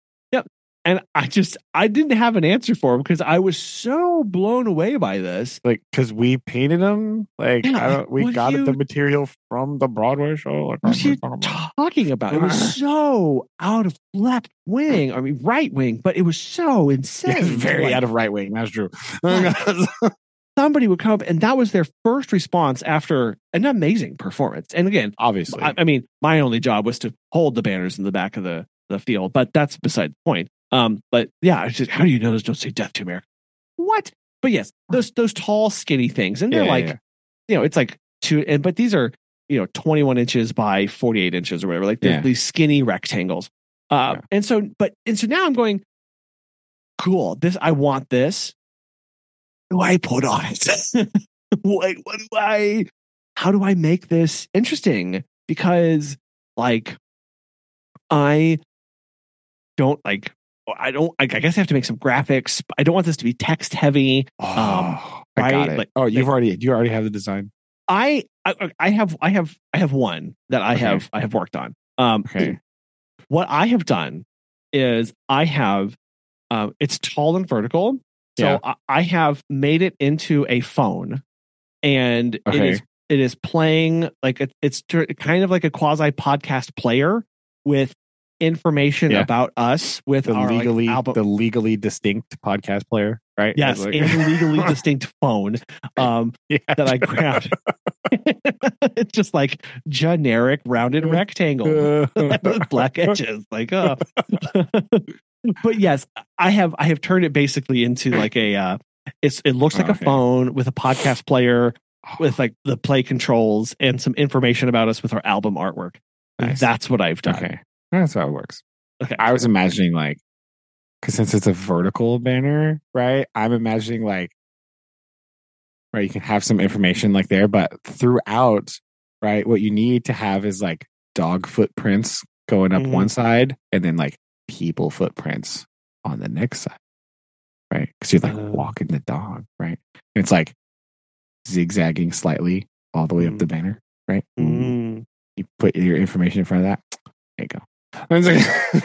And I just I didn't have an answer for him because I was so blown away by this. Like, because we painted them, like Yeah, I don't, we got you- the material from the Broadway show. Like, What are you talking about? It was so out of left wing. I mean, right wing, but it was so insane. Yeah, very Like, out of right wing. That's true. somebody would come up and that was their first response after an amazing performance. And again, Obviously, I, I mean, my only job was to hold the banners in the back of the, the field, but that's beside the point. Um, but yeah, it's just, how do you know those don't say death to America? What? But yes, those those tall, skinny things, and they're Yeah, like, yeah. you know, it's like two, and but these are you know twenty one inches by forty eight inches or whatever, like these skinny rectangles. Uh, and so, but and so now I'm going, cool. This I want this. What do I put on it? what, what do I? How do I make this interesting? Because like, I don't like. I don't. I guess I have to make some graphics. I don't want this to be text heavy. oh, um, I got it. like- oh, you've already you already have the design. I, I I have I have I have one that I Okay. have I have worked on. Um, Okay. what I have done is I have um, it's tall and vertical. So Yeah. I, I have made it into a phone, and it Okay. is it is playing like it, it's kind of like a quasi podcast player with information Yeah. about us with The our like, legally album. the legally distinct podcast player, right? Yes, like- and legally distinct phone um, Yeah. that I grabbed. it's just like generic rounded rectangle with black edges. Like, oh. but yes, I have I have turned it basically into like a. Uh, it's it looks like a phone with a podcast player with like the play controls and some information about us with our album artwork. Nice. That's what I've done. Okay, that's how it works. Okay. I was imagining like, because since it's a vertical banner, right? I'm imagining like, right, you can have some information like there, but throughout, right, what you need to have is like dog footprints going up Mhm. one side, and then like people footprints on the next side, right? Because you're like Uh. walking the dog, right? And it's like zigzagging slightly all the way up the banner, right? Mm. You put your information in front of that. There you go. And it's like-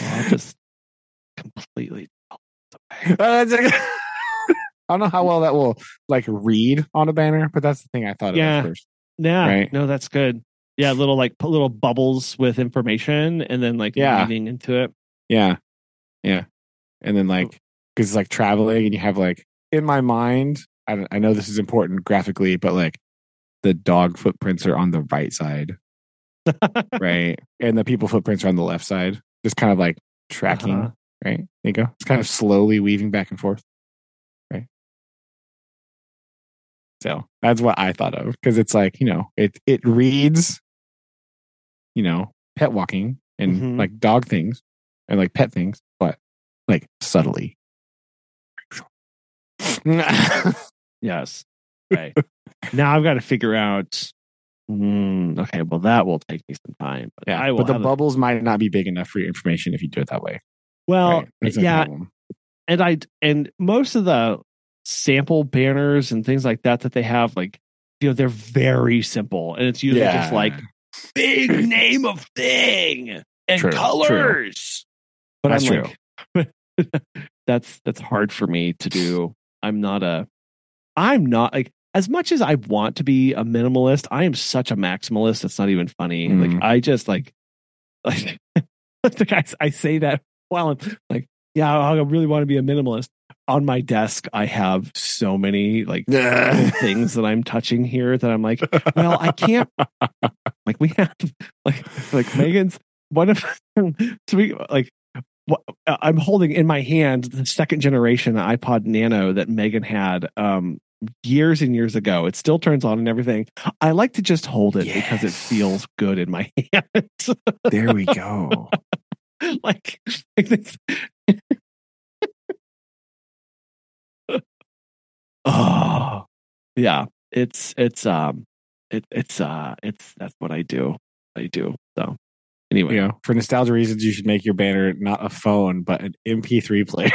I'll just completely. Like- I don't know how well that will like read on a banner, but that's the thing I thought Yeah. of first. Yeah, Right. no, that's good. Yeah, little like put little bubbles with information, and then like Yeah. reading into it. Yeah. Yeah. And then like, because it's like traveling and you have like, in my mind, I, I know this is important graphically, but like the dog footprints are on the right side right? And the people footprints are on the left side, just kind of like tracking, Uh-huh. right? There you go. It's kind of slowly weaving back and forth, right? So that's what I thought of because it's like you know it it reads, you know, pet walking and Mhm. like dog things and like pet things, but like subtly. Yes. Okay. now I've got to figure out. Hmm, okay, well that will take me some time. But Yeah, but the have a- bubbles might not be big enough for your information if you do it that way. well, right? Yeah, and I and most of the sample banners and things like that that they have, like you know, they're very simple, and it's usually just like big name of thing and True, true. colors. But That's I'm like, that's that's hard for me to do. I'm not a, I'm not like as much as I want to be a minimalist. I am such a maximalist. It's not even funny. Mhm. Like I just like, like the guys. I say that while I'm like, yeah, I really want to be a minimalist. On my desk, I have so many like things that I'm touching here that I'm like, well, I can't. Like we have like like Megan's one of so we like I'm holding in my hand the second generation iPod Nano that Megan had um years and years ago. It still turns on and everything. I like to just hold it because it feels good in my hand. there we go. like, like this. oh yeah it's it's um it, it's uh it's that's what i do i do so anyway You know, for nostalgia reasons, you should make your banner not a phone, but an MP3 player.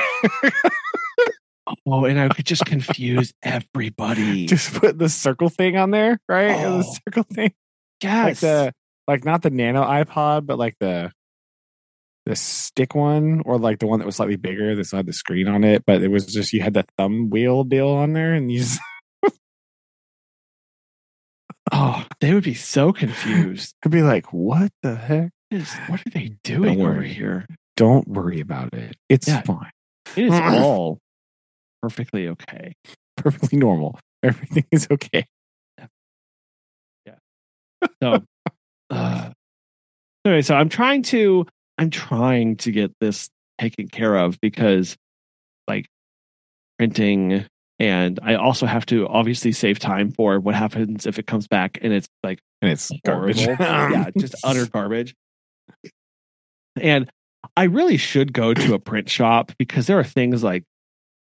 oh and i could just confuse everybody Just put the circle thing on there, right? Oh. The circle thing, like the like not the nano iPod, but like the the stick one, or like the one that was slightly bigger that still had the screen on it, but it was just you had that thumb wheel deal on there, and you just oh they would be so confused could be like, "What the heck?" Is- what are they doing Don't over worry. here Don't worry about it. It's Yeah. fine. it is all perfectly okay Perfectly normal. Everything is okay. Yeah. So, uh, anyway, so I'm trying to I'm trying to get this taken care of because, like, printing, and I also have to obviously save time for what happens if it comes back and it's like And it's garbage. horrible. yeah, just utter garbage. And I really should go to a print shop because there are things like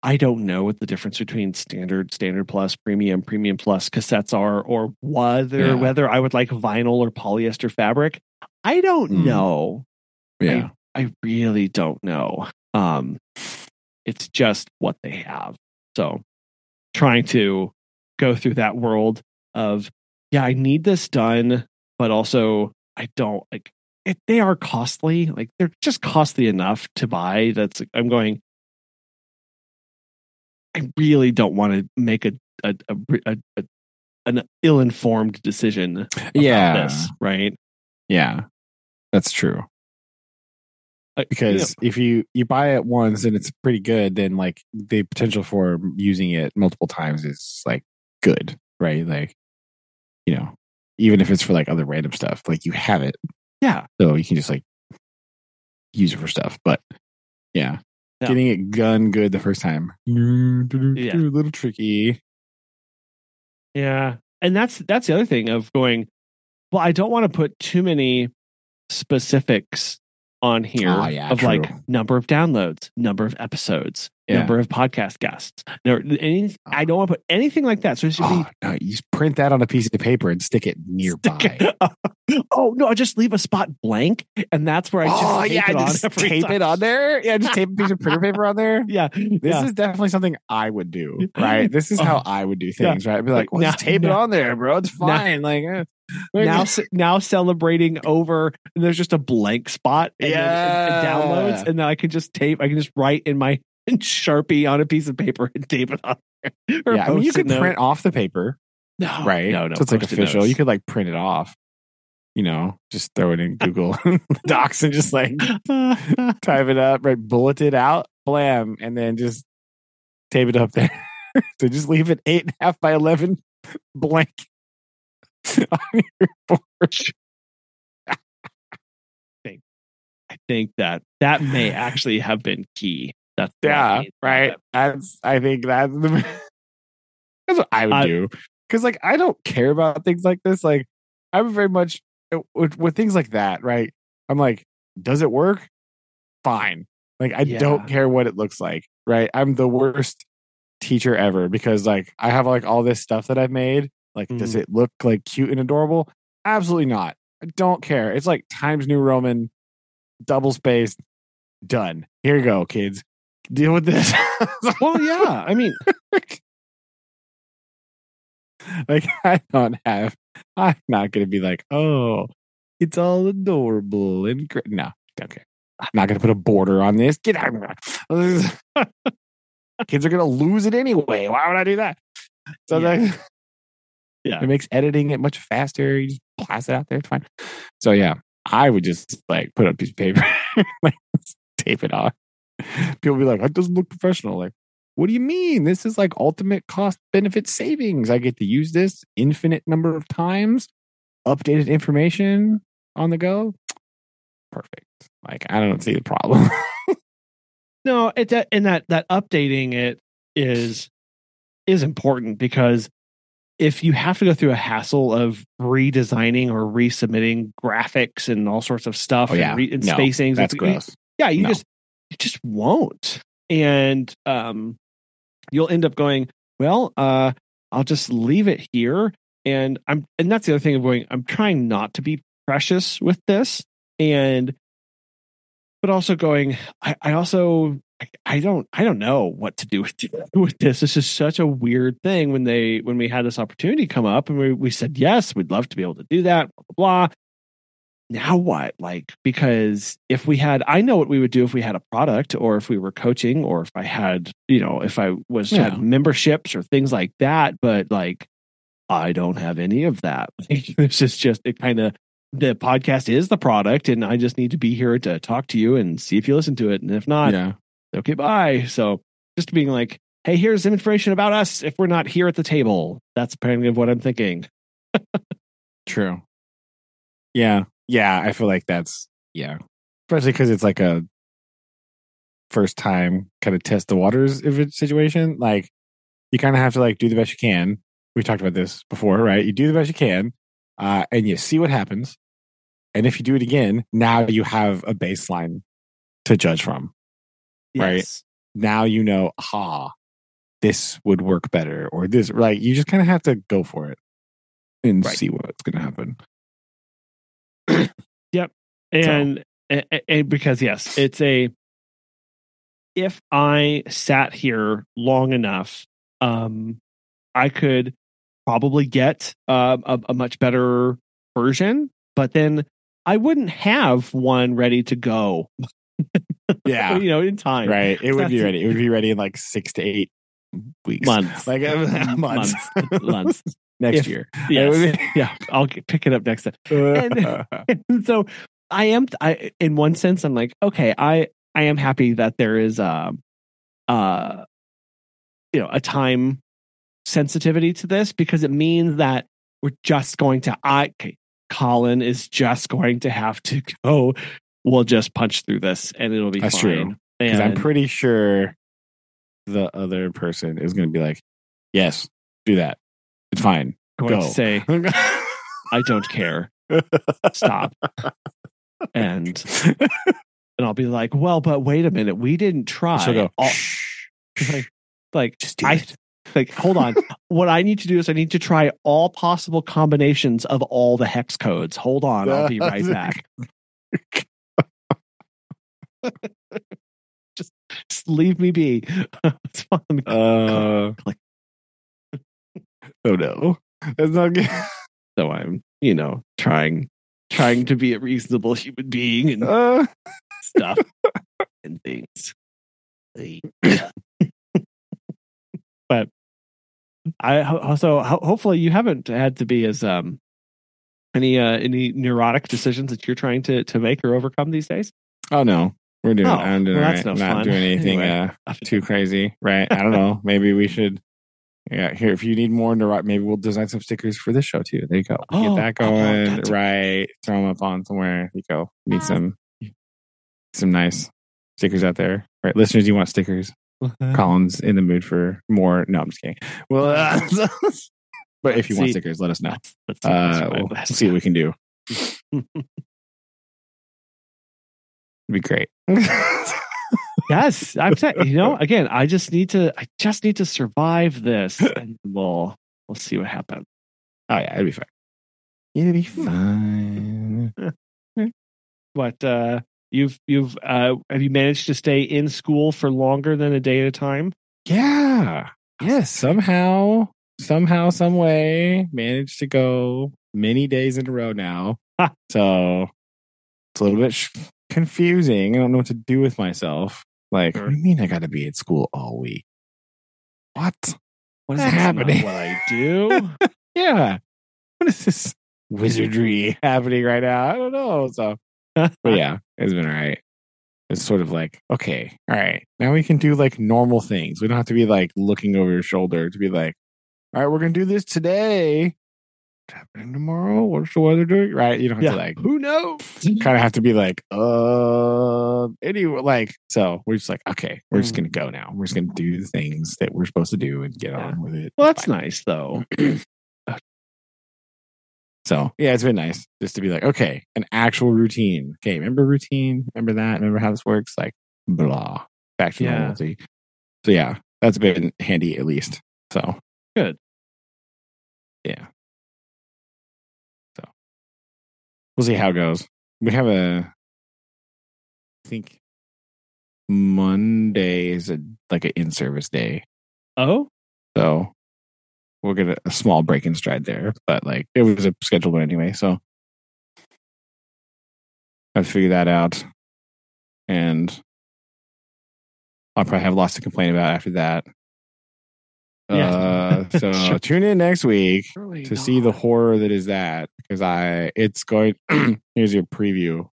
I don't know what the difference between standard, standard plus, premium, premium plus cassettes are, or whether Yeah. whether I would like vinyl or polyester fabric. I don't Mm. know. yeah. I really don't know. Um, it's just what they have. So trying to go through that world of, yeah, I need this done, but also I don't like it. They are costly. Like they're just costly enough to buy. That's I'm going. I really don't want to make a a, a, a, a an ill-informed decision about Yeah. this, right? Yeah. That's true. Uh, you Because if you you buy it once and it's pretty good, then like the potential for using it multiple times is like good, right? Like, you know, even if it's for like other random stuff, like you have it, yeah, so you can just like use it for stuff. But yeah, Yeah. getting it gun good the first time, Yeah. a little tricky. Yeah. And that's that's the other thing of going, well, I don't want to put too many specifics on here Ah, yeah, of like number of downloads, number of episodes, Yeah. number of podcast guests. No, any, I don't want to put anything like that. So it should Oh, no, you just print that on a piece of paper and stick it nearby. be Oh no, I just leave a spot blank and that's where I just oh tape yeah, it on just tape time. it on there. Yeah, just tape a piece of printer paper on there. Yeah. This yeah. is definitely something I would do, right? This is how Oh. I would do things, right? I'd be like, well, just now- tape it on there, bro. It's now- fine. like, eh. Now now celebrating over and there's just a blank spot and, then- and- and Yeah. downloads and then I can just tape I can just write in my Sharpie on a piece of paper and tape it on there. Yeah, I mean, you could note. print off the paper, no, right? No, no, so it's like official. notes. You could like print it off, you know, just throw it in Google Docs and just like type it up, right? Bullet it out, blam, and then just tape it up there. so just leave it eight and a half by eleven blank on your board. think I think that that may actually have been key. That's Yeah, right. That's I think that's the that's what I would I- do because like I don't care about things like this. Like I'm very much uh, with, with things like that. Right. I'm like, does it work? Fine. Like I Yeah. don't care what it looks like. Right. I'm the worst teacher ever because like I have like all this stuff that I've made. Like, does Mhm. it look like cute and adorable? Absolutely not. I don't care. It's like Times New Roman, double spaced, done. Here you go, kids. Deal with this. Well, yeah. I mean, like I don't have. I'm not gonna be like, oh, it's all adorable and great. No, don't care. I'm not gonna put a border on this. Get out of here. Kids are gonna lose it anyway. Why would I do that? So Yeah. Yeah. it makes editing it much faster. You just blast it out there. It's fine. So yeah, I would just like put up a piece of paper, like tape it on. People be like, that doesn't look professional. Like, what do you mean? This is like ultimate cost benefit savings. I get to use this infinite number of times, updated information on the go. Perfect. Like, I don't see the problem. no, it that and that that updating it is is important because if you have to go through a hassle of redesigning or resubmitting graphics and all sorts of stuff Oh, yeah. and, re- and No, spacings, That's it's- gross. yeah you No. just you just won't and um you'll end up going well uh i'll just leave it here and i'm and that's the other thing of going i'm trying not to be precious with this and but also going i, I also I, I don't i don't know what to do with with this. This is such a weird thing when they when we had this opportunity come up and we, we said yes we'd love to be able to do that blah blah blah. Now what? Like because if we had i know what we would do if we had a product or if we were coaching or if i had you know if i was Yeah. had memberships or things like that but like i don't have any of that. This is just it kind of the podcast is the product and i just need to be here to talk to you and see if you listen to it. And if not yeah. Okay bye so just being like hey here's some information about us if we're not here at the table that's apparently what i'm thinking True. Yeah. Yeah. I feel like that's, yeah. Especially because it's like a first time kind of test the waters of situation. Like you kind of have to like do the best you can. We talked about this before, right? You do the best you can uh, and you see what happens. And if you do it again, now you have a baseline to judge from. Right. Now you know, aha, this would work better or this, right? you just kind of have to go for it and Right. see what's going to happen. and, and, and because yes it's a if i sat here long enough um i could probably get um, a, a much better version but then i wouldn't have one ready to go Yeah. you know in time Right. It would be ready. It would be ready in like six to eight weeks. months Like uh, months. months Next If- year. yes. yeah i'll get- pick it up next time And so I am I in one sense I'm like okay I I am happy that there is um uh you know a time sensitivity to this because it means that we're just going to I Collin is just going to have to go we'll just punch through this and it'll be That's fine. true. Because I'm pretty sure the other person is going to be like, yes, do that. It's fine. going go. to say I don't care. Stop. And and I'll be like, well, but wait a minute, we didn't try. She'll go, All- shh, like, like just do I it. like hold on. what I need to do is I need to try all possible combinations of all the hex codes. Hold on, I'll be right back. Just leave me be. it's fine. Uh, Click. oh no. That's not good. so I'm, you know, trying trying to be a reasonable human being and Uh, stuff and things. but I also hopefully you haven't had to be as um any uh any neurotic decisions that you're trying to to make or overcome these days. oh no. We're doing, Oh, I'm doing well, right. no Not fun. doing anything Anyway. uh, too crazy, right? I don't know. Maybe we should. Yeah, here. If you need more neuro, maybe we'll design some stickers for this show too. There you go. Oh, Get that oh, going, that's a- right? Throw them up on somewhere. There you go. Need some. some nice stickers out there. Right, listeners, you want stickers? Collin's in the mood for more. No, I'm just kidding. Well, uh, but if you want stickers, let us know. Let's, let's see, let's Uh, we'll see what we can do. It'd be great. yes, I'm saying, you know, again, I just need to, I just need to survive this, and we'll we'll see what happens. Oh yeah, it'll be fine. It'll be fine. But uh, you've you've uh, have you managed to stay in school for longer than a day at a time? Yeah. Yes. Somehow, somehow, some way, managed to go many days in a row now. So it's a little bit sh- confusing. I don't know what to do with myself. Like, Sure. what do you mean I got to be at school all week? What? What is That's happening? what I do. yeah. What is this wizardry happening right now? I don't know. So, but yeah, it's been all right. It's sort of like, okay, all right, now we can do like normal things. We don't have to be like looking over your shoulder to be like, all right, we're gonna do this today. Happening tomorrow? What's the weather doing? Right? You don't have yeah. to like Who knows? kind of have to be like, uh, anyway, like, so we're just like, okay, we're just Mm. gonna go now. We're just gonna do the things that we're supposed to do and get Yeah. on with it. Well, that's Fine. nice though. So yeah, it's been nice just to be like, okay, an actual routine. Okay, remember routine? Remember that? Remember how this works? Like blah. Back to Yeah. normalcy. So yeah, that's been handy at least. So Good. Yeah. We'll see how it goes. We have a I think Monday is a like an in service day. Oh, So we'll get a, a small break in stride there. But like it was a scheduled one anyway, so I've figured that out. And I'll probably have lots to complain about after that. Yes. Uh, so tune in next week surely to see the horror that is that because I it's going here's your preview.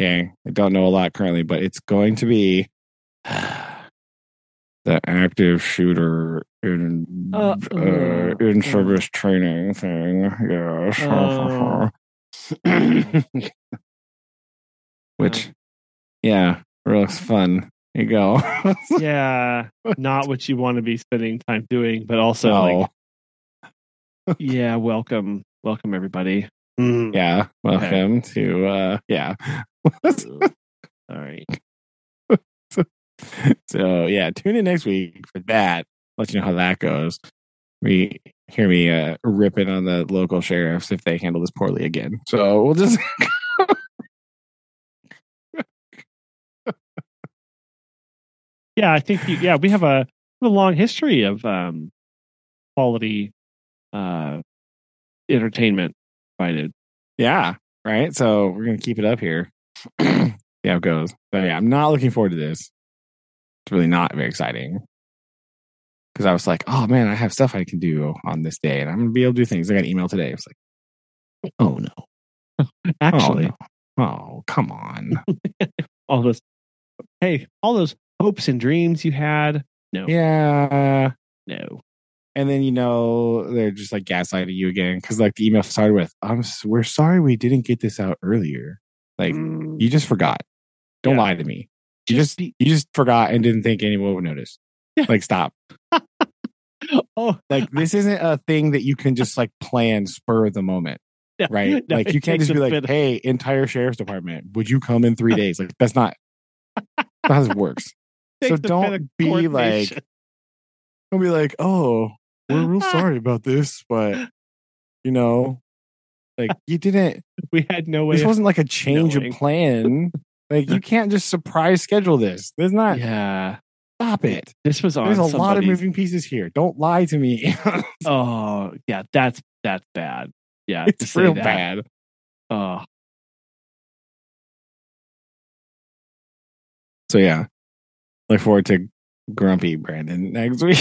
Okay. I don't know a lot currently, but it's going to be the active shooter in Uh, uh, uh, in uh. service training thing. Yes. Uh. Which yeah, real fun. Here you go. yeah, not what you want to be spending time doing, but also So like, yeah, welcome, welcome everybody. Mm. yeah, welcome to uh yeah. All right. so yeah, tune in next week for that. Let you know how that goes. We hear me uh, ripping on the local sheriffs if they handle this poorly again. So we'll just Yeah, I think you, yeah, we have a, a long history of um quality uh entertainment provided. yeah, right. So we're gonna keep it up here. yeah, it goes. But yeah, I'm not looking forward to this. It's really not very exciting because I was like, oh man, I have stuff I can do on this day, and I'm gonna be able to do things. I got an email today. I was like, oh no, Actually, oh, no. oh come on. all those hey, all those hopes and dreams you had. No, yeah. no. And then you know they're just like gaslighting you again because like the email started with, "I'm we're sorry we didn't get this out earlier." Like Mm, you just forgot. Don't Yeah. lie to me. You Just just you just forgot and didn't think anyone would notice. Yeah. Like stop. oh, Like this isn't a thing that you can just like plan spur of the moment, no, right? no, like you can't just be like, "Hey, entire sheriff's department, would you come in three days?" Like that's not that's how this works. So don't be like- Don't be like, "Oh, we're real sorry about this, but you know, like you didn't we had no way. this wasn't like a change knowing. of plan. Like you can't just surprise schedule this. There's not yeah, stop it. this was on. There's a lot of moving pieces here. Don't lie to me. Oh, yeah, that's that's bad. Yeah, it's real that. bad. Oh, So yeah. Look forward to grumpy Brandon next week.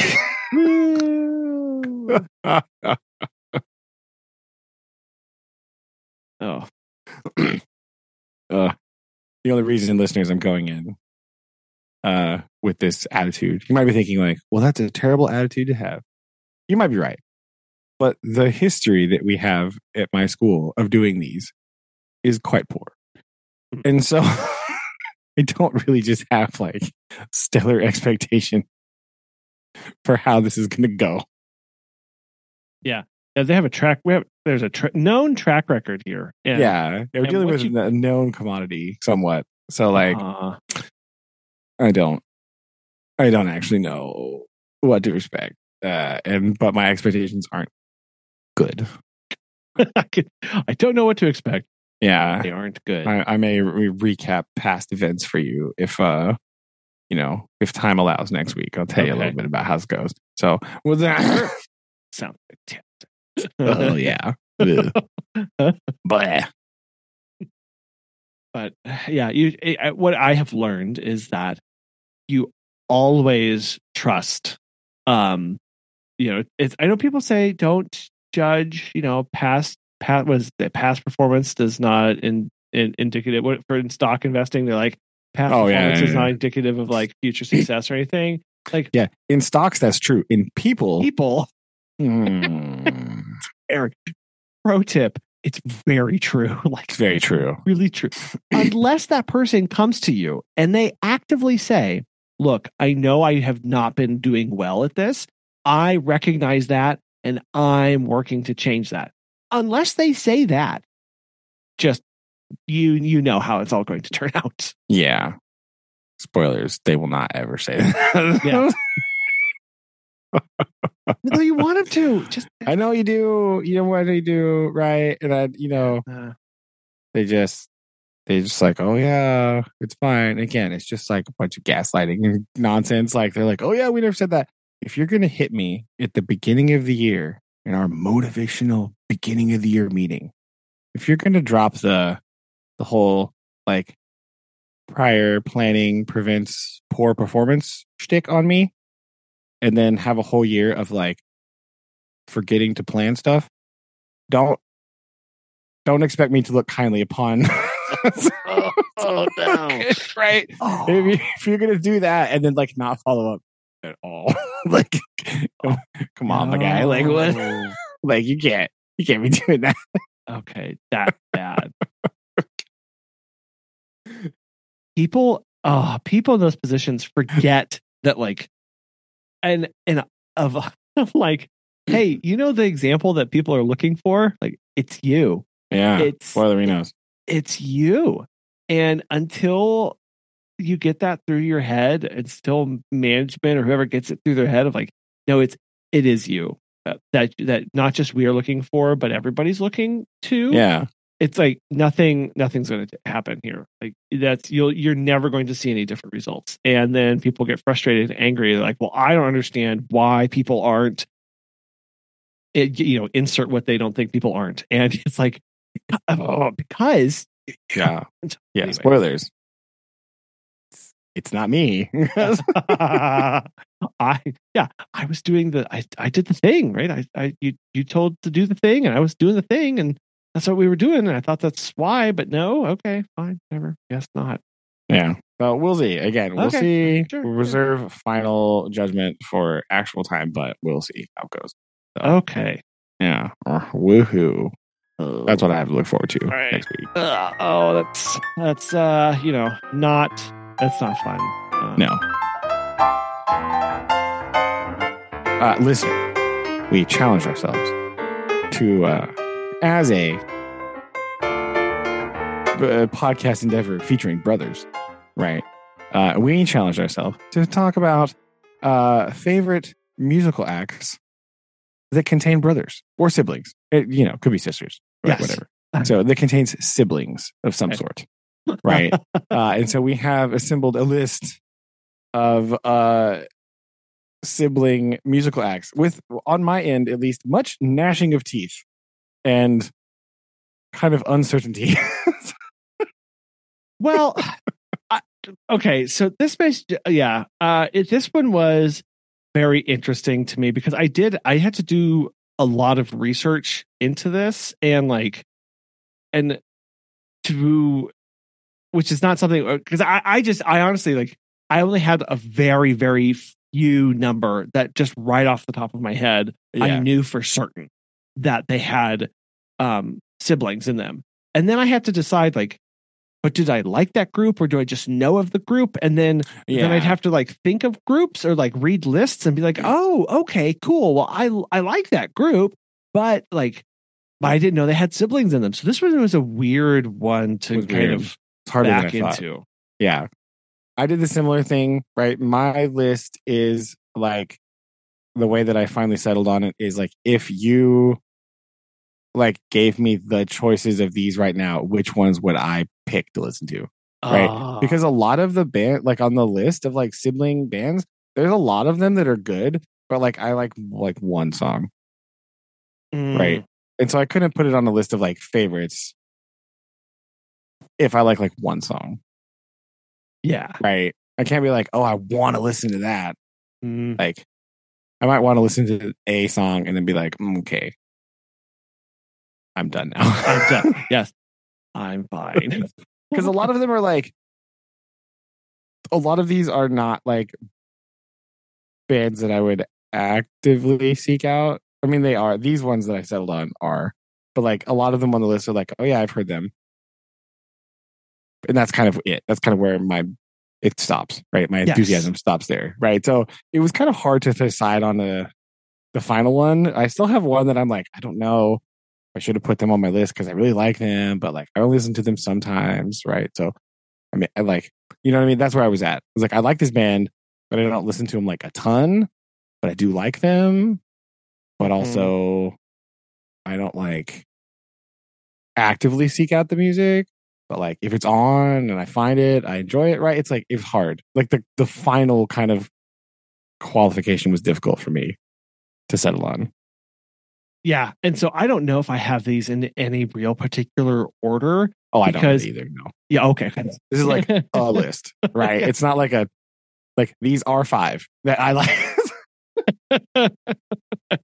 oh, uh, the only reason listeners I'm going in uh with this attitude. You might be thinking like, well, that's a terrible attitude to have. You might be right. But the history that we have at my school of doing these is quite poor. And so I don't really just have like stellar expectation for how this is going to go. Yeah, they have a track. We have there's a tra- known track record here. And, yeah, we're and dealing with you- a known commodity somewhat. So like, uh, I don't, I don't actually know what to expect. Uh, and but my expectations aren't good. I, could, I don't know what to expect. Yeah, They aren't good. I, I may re- recap past events for you if uh you know if time allows next week i'll tell you a little bit about how it goes so with that Sounds like oh yeah but but yeah, you. I- What I have learned is that you always trust. Um, you know, it's. I know people say don't judge. You know, past past was that past performance does not in, in indicative what for in stock investing. They're like past Oh, performance yeah, is yeah. not indicative of like future success or anything. Like yeah in stocks that's true in people people, hmm, Eric. Pro tip: It's very true. Like it's very true really true. Unless that person comes to you and they actively say, Look, I know I have not been doing well at this. I recognize that and I'm working to change that. Unless they say that, just you you know how it's all going to turn out. yeah. Spoilers they will not ever say that. Yeah. Though you want them to. Just i know you do. You know what they do right? And i you know uh, they just they just like oh yeah it's fine. Again it's just like a bunch of gaslighting and nonsense. Like they're like oh yeah we never said that. If you're gonna hit me at the beginning of the year in our motivational beginning of the year meeting if you're gonna drop the the whole like prior planning prevents poor performance shtick on me and then have a whole year of like forgetting to plan stuff don't don't expect me to look kindly upon oh, oh no. right Oh. if, you, if you're gonna do that and then like not follow up at all. Like come on my guy. Like what? No. like you can't you can't be doing that. Okay, that bad. people, oh, people in those positions forget that, like, and and of, of like, hey, you know the example that people are looking for, like, it's you, yeah it's spoiler knows it's you, and until you get that through your head, and still management or whoever gets it through their head of like, no, it's it is you. uh, That that not just we are looking for, but everybody's looking to. Yeah. It's like nothing nothing's going to happen here. Like that's you'll you're never going to see any different results. And then people get frustrated and angry They're like well i don't understand why people aren't it, you know insert what they don't think people aren't. And it's like oh, because yeah. Yeah Anyway. spoilers it's, not me. I yeah i was doing the i i did the thing right? I i you you told to do the thing and i was doing the thing and that's what we were doing and i thought that's why but no okay fine whatever. Guess not. Yeah so we'll see. Again we'll Okay. see Sure, we'll sure. reserve final judgment for actual time but we'll see how it goes. Okay. yeah Uh, woohoo. That's what i have to look forward to right. next week. Ugh, oh, that's that's uh, you know, not that's not fun. Uh, No. Uh, listen, we challenged ourselves to, uh, as a uh, podcast endeavor featuring brothers, right? Uh, we challenged ourselves to talk about uh, favorite musical acts that contain brothers or siblings. It, you know, could be sisters, right? Yes. whatever. So that contains siblings of some sort, right? uh, and so we have assembled a list of uh, sibling musical acts with, on my end at least, much gnashing of teeth and kind of uncertainty. Well, I, okay, so this makes yeah, uh, it, this one was very interesting to me because I did I had to do a lot of research into this and like and to which is not something because I I just I honestly like I only had a very very few number that just right off the top of my head I knew for certain that they had um siblings in them. And then I had to decide like but did I like that group or do I just know of the group? And then then I'd have to like think of groups or like read lists and be like, oh, okay, cool. Well, I I like that group, but like, but I didn't know they had siblings in them. So this one was a weird one to kind weird. of harder back than I thought. into. Yeah. I did the similar thing, right? My list is like the way that I finally settled on it is like if you like gave me the choices of these right now, which ones would I pick to listen to? Right. Ah. Because a lot of the band like on the list of like sibling bands, there's a lot of them that are good, but like I like like one song. Mm, Right. And so I couldn't put it on the list of like favorites if I like like one song. Yeah. Right. I can't be like, oh, I want to listen to that. Mm, Like, I might want to listen to a song and then be like, mm, okay, I'm done now. I'm done. Yes. I'm fine. Because a lot of them are like, a lot of these are not like bands that I would actively seek out. I mean, they are. These ones that I settled on are, but like a lot of them on the list are like, oh yeah, I've heard them. And that's kind of it. That's kind of where my it stops, right? My Yes. enthusiasm stops there, right? So it was kind of hard to decide on the the final one. I still have one that I'm like, I don't know. I should have put them on my list because I really like them, but like I only listen to them sometimes, right? So I mean, I like, you know what I mean? That's where I was at. I was like, I like this band, but I don't listen to them like a ton, but I do like them. But mm-hmm. also, I don't like actively seek out the music. But like, if it's on and I find it, I enjoy it. Right? It's like it's hard. Like the the final kind of qualification was difficult for me to settle on. yeah. And so I don't know if I have these in any real particular order. Oh, I Because- don't either. No, Yeah. Okay. this is like a list, right? It's not like a like these are five that I like.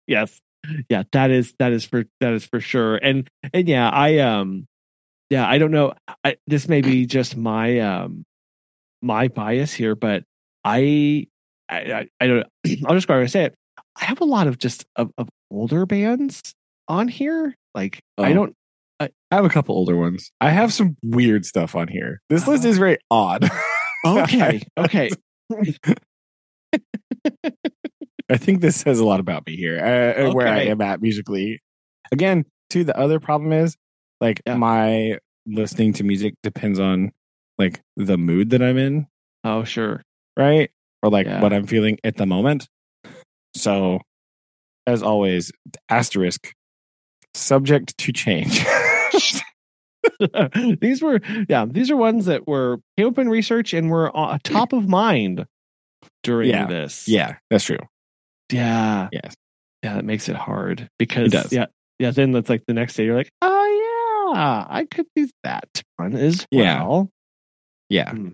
yes yeah that is that is for that is for sure and and yeah i um yeah i don't know I, this may be just my um my bias here but i i i, I don't i'll just go ahead and say it i have a lot of just of, of older bands on here like i Oh. don't I have a couple older ones. I have some weird stuff on here. This list is very odd. okay okay I think this says a lot about me here uh, and where I am at musically. Again, too, the other problem is like Yeah. my listening to music depends on like the mood that I'm in, oh sure right? Or like Yeah. what I'm feeling at the moment. So, as always, asterisk, subject to change. these were yeah these are ones that were came up in research and were uh, top of mind during Yeah. this yeah, that's true. yeah Yes. yeah that makes it hard because does. yeah yeah then that's like the next day you're like oh yeah i could use that one as Yeah. well Yeah. Mm.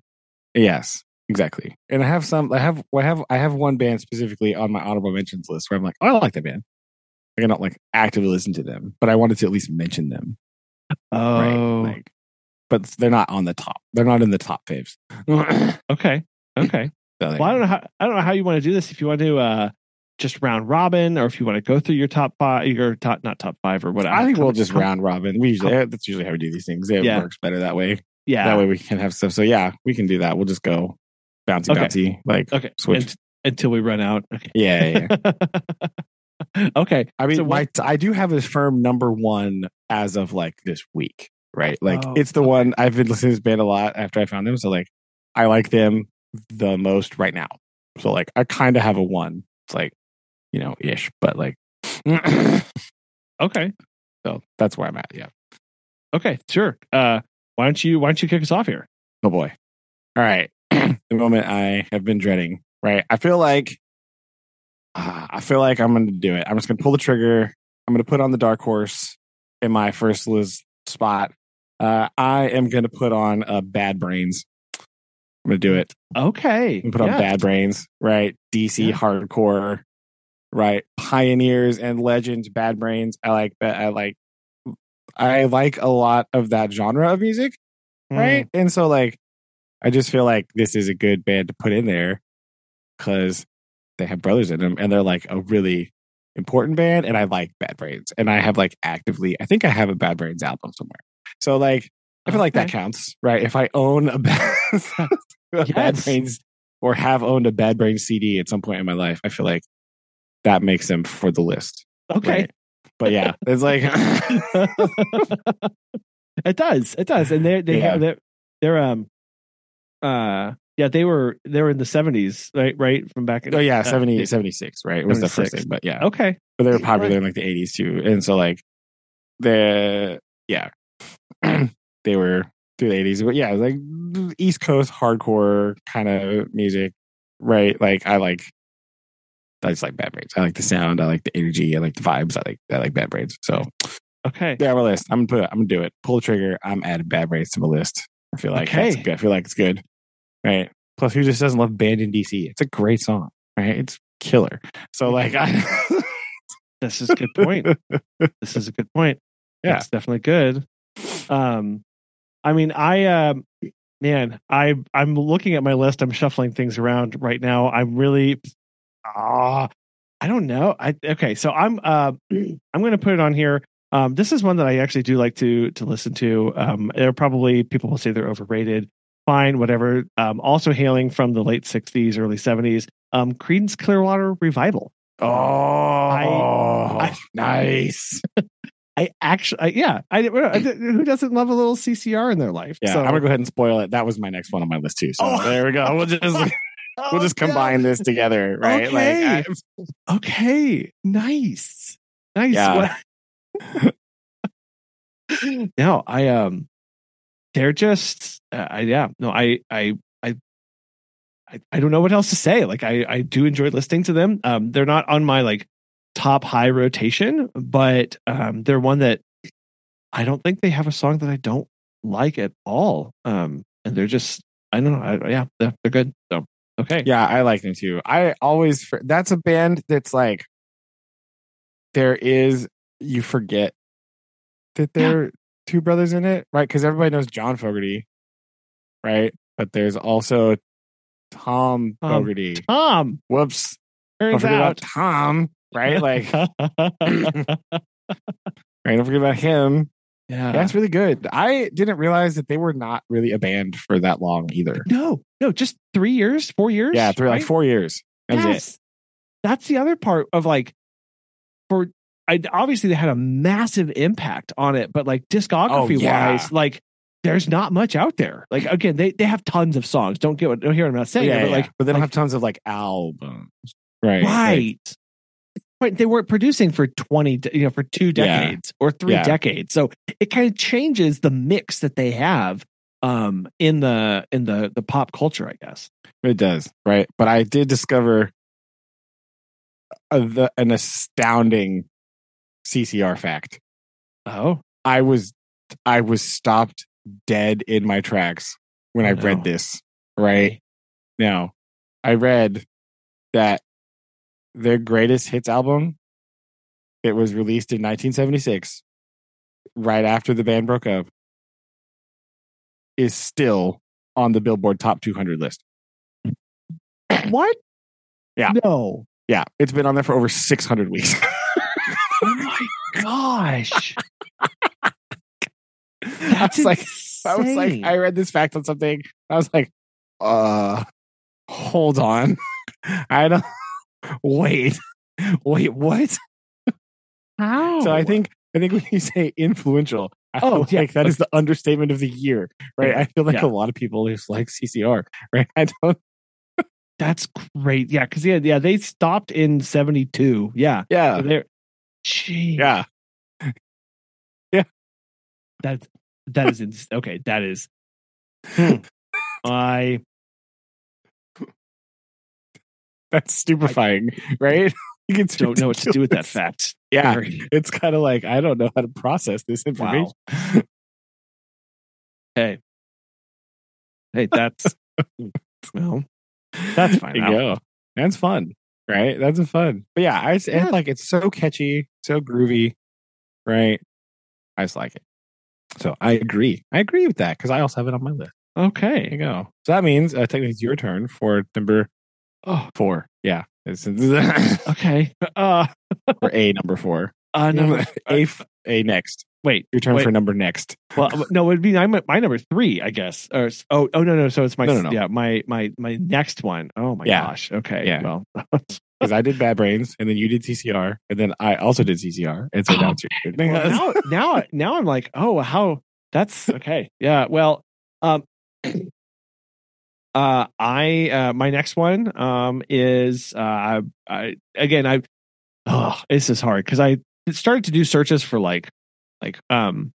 Yes, exactly. And I have some. I have. I have. I have one band specifically on my honorable mentions list where I'm like, oh, I like that band. Like I don't like actively listen to them, but I wanted to at least mention them. oh Right. Like, but they're not on the top. They're not in the top faves. So, okay okay there well i don't know how i don't know how you want to do this if you want to uh just round robin or if you want to go through your top five your top not top five or whatever I think we'll just round robin. We usually eh, that's usually how we do these things. It Yeah. works better that way. yeah That way we can have stuff. So yeah, we can do that. We'll just go bouncy Okay. bouncy like okay switch. Ant- until we run out okay yeah, yeah, okay I mean, So my, I do have a firm number one as of like this week, right? Like Oh, it's the okay. one I've been listening to this band a lot after I found them. So like I like them the most right now. So like I kind of have a one. It's like, you know, ish, but like, okay so that's where I'm at. Yeah. Okay, sure. Uh, why don't you why don't you kick us off here? Oh boy. All right. the moment I have been dreading, right? I feel like, ah, I feel like I'm going to do it. I'm just going to pull the trigger. I'm going to put on the dark horse in my first list spot. Uh, I am going to put on uh, Bad Brains. I'm going to do it. Okay, gonna put on yeah. Bad Brains, right? DC Yeah. hardcore, right? Pioneers and legends, Bad Brains. I like that. I like, I like a lot of that genre of music Mm, right? And so like I just feel like this is a good band to put in there because they have brothers in them and they're like a really important band and I like Bad Brains and I have like actively I think I have a Bad Brains album somewhere. So like I feel like that counts, right? If I own a bad, a Bad Brains or have owned a Bad Brains CD at some point in my life, I feel like that makes them for the list. Okay. right? But yeah, it's like it does. It does. And they they Yeah. have they're, they're um uh yeah, they were they were in the seventies, right? Right from back in oh yeah, uh, 70, 76, right? It was the first thing, but yeah, Okay. but they were popular in like the eighties too, and so like the yeah, they were through the eighties, but yeah, like East Coast hardcore kind of music, right? Like I like. I just like Bad Brains. I like the sound. I like the energy. I like the vibes. I like I like Bad Brains. So Okay. Yeah, my list. I'm gonna put it. I'm gonna do it. Pull the trigger. I'm adding Bad Brains to my list. I feel like Okay. good. I feel like it's good. Right. Plus, who just doesn't love Banned in DC? It's a great song. Right. It's killer. So like, I This is a good point. this is a good point. Yeah. it's definitely good. Um I mean I um man, I I'm looking at my list, I'm shuffling things around right now. I'm really ah I don't know. I okay, so I'm uh I'm gonna put it on here. Um this is one that I actually do like to to listen to. Um there are probably people will say they're overrated. Fine, whatever. Um also hailing from the late sixties, early seventies. Um Creedence Clearwater Revival. oh, I- nice. I actually, I, yeah, I, I- who doesn't love a little CCR in their life? Yeah, So- I'm gonna go ahead and spoil it. That was my next one on my list too. So Oh. there we go. We'll just Oh, we'll just combine this together, right? Okay. Like, I- Okay, nice, nice. Yeah. No, I um, they're just, uh, I yeah, no, I I I. I, I don't know what else to say. Like I, I do enjoy listening to them. Um, they're not on my like top high rotation, but um, they're one that I don't think they have a song that I don't like at all. Um, and they're just, I don't know. I, yeah, they're, they're good. So okay, Yeah, I like them too. I always that's a band that's like there is you forget that there are two brothers in it, right? Because everybody knows John Fogerty, right? But there's also Tom Um, Fogerty. Tom. Whoops, don't Turns forget about out, Tom, right? Like, right? Don't forget about him. Yeah, That's really good. I didn't realize that they were not really a band for that long either. no, no, just three years, four years. Yeah, through like four years. That was it. Yes. That's the other part of like for I obviously they had a massive impact on it, but like discography Oh, yeah. wise, like there's not much out there. Like again, they they have tons of songs. Don't get what don't hear what I'm not saying, yeah, but yeah. like but they don't like, have tons of like albums, right? Like, right. They weren't producing for twenty, you know, for two Yeah. decades or three Yeah. decades. So it kind of changes the mix that they have um in the in the the pop culture, I guess. It does, right? But I did discover a, the, an astounding CCR fact. Oh, I was I was stopped dead in my tracks when Oh, I no. read this. Right now, I read that their greatest hits album it was released in 1976, right after the band broke up, is still on the Billboard Top 200 list. what? Yeah. No. Yeah, it's been on there for over 600 weeks. Oh my gosh. I That's was like, I was like. I read this fact on something. I was like, uh, hold on. I don't, wait, wait, what? How? So I think, I think when you say influential, I Oh, feel yeah. like that is the understatement of the year, right? Yeah. I feel like Yeah. a lot of people just like CCR, right? I don't, that's great. Yeah, because yeah, yeah, they stopped in seventy two. Yeah. yeah, So they're Gee, yeah. That's that is ins- okay. That is. Hmm. I That's stupefying, right? It's don't know what to do with that fact. Yeah, Very- it's kind of like I don't know how to process this information. Wow. Hey. Hey, that's well, that's fine. There you go. That's fun, right? That's a fun. But yeah, I just Yeah. like it's so catchy, so groovy, right? I just like it. So I agree. I agree with that because I also have it on my list. There you Okay. go. So that means uh, technically it's your turn for number Oh, four. Yeah, okay. Uh, for a number four. uh no, a a next. wait. Your turn Wait. for number next. Well, no, it'd be my, my number three, I guess. Or oh, oh no, no. So it's my No, no, no. yeah, my my my next one. Oh my Yeah. gosh. Okay. Yeah. Well, Because I did Bad Brains, and then you did CCR, and then I also did CCR, and so now it's your turn. well, now now now I'm like, oh, how that's okay. Yeah. Well, um, uh, I uh, my next one um is uh, I, I again I oh this is hard because I started to do searches for like like um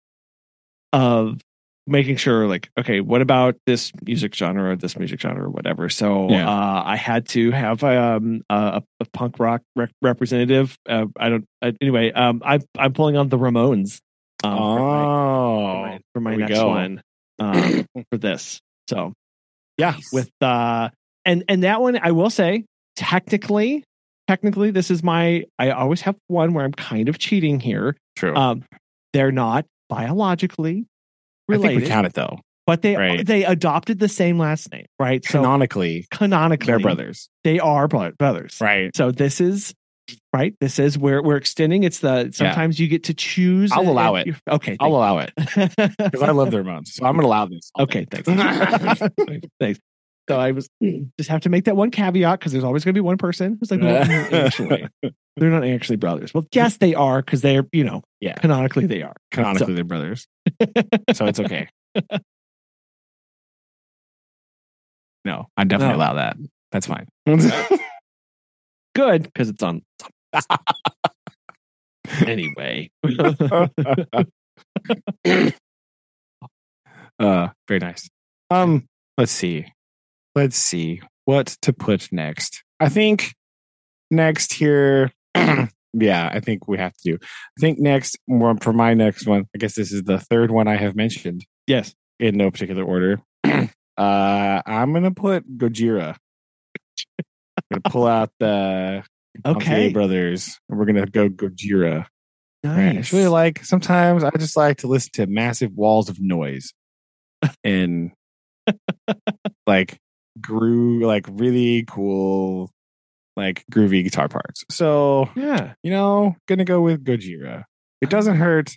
of making sure like okay what about this music genre or this music genre or whatever so Yeah. uh i had to have um a, a punk rock rep- representative uh, i don't uh, anyway um i i'm pulling on the ramones um, for my, for oh, my, for my next go. one um for this so yeah. with uh and and that one i will say technically technically this is my i always have one where i'm kind of cheating here true. um they're not biologically I think related we count it though. but they Right. they adopted the same last name right so Canonically, canonically they're brothers, they are brothers right? so this is right this is where we're extending it's the sometimes you get to choose I'll allow it. okay I'll allow it because I love their Ramones, so I'm going to allow this. Okay, thanks. thanks. So I was just have to make that one caveat because there's always going to be one person who's like, "Well, actually, they're not actually brothers. Well, yes, they are because they're, you know, Yeah. canonically they are. Canonically, they're brothers, so it's okay. No, I definitely No. allow that. That's fine. Good because it's on. anyway, uh, very nice. Um, let's see. Let's see what to put next. I think next here. yeah, I think we have to do. I think next for my next one. I guess this is the third one I have mentioned yes. in no particular order. uh, I'm gonna put Gojira. Gonna pull out the Okay. Brothers, and we're gonna go Gojira. Right. Nice. It's really like sometimes I just like to listen to massive walls of noise and like grew like really cool, like groovy guitar parts. So, yeah. you know, gonna go with Gojira. It doesn't hurt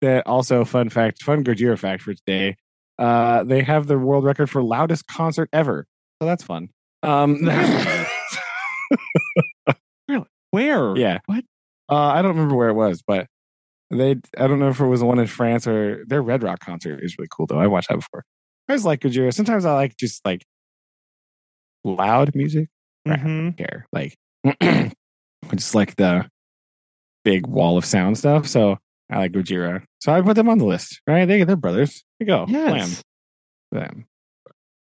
that also, fun fact, fun Gojira fact for today. Uh, they have the world record for loudest concert ever. So that's fun. Um, Where? Yeah. What? Uh, I don't remember where it was, but they I don't know if it was the one in France or their Red Rock concert is really cool though. I watched that before. I just like Gojira. Sometimes I like just like loud music. Right. Mhm. Care like I just like the big wall of sound stuff. So I like Gojira. So I put them on the list. Right? They they're brothers. There you go. Yes. Blam. Them.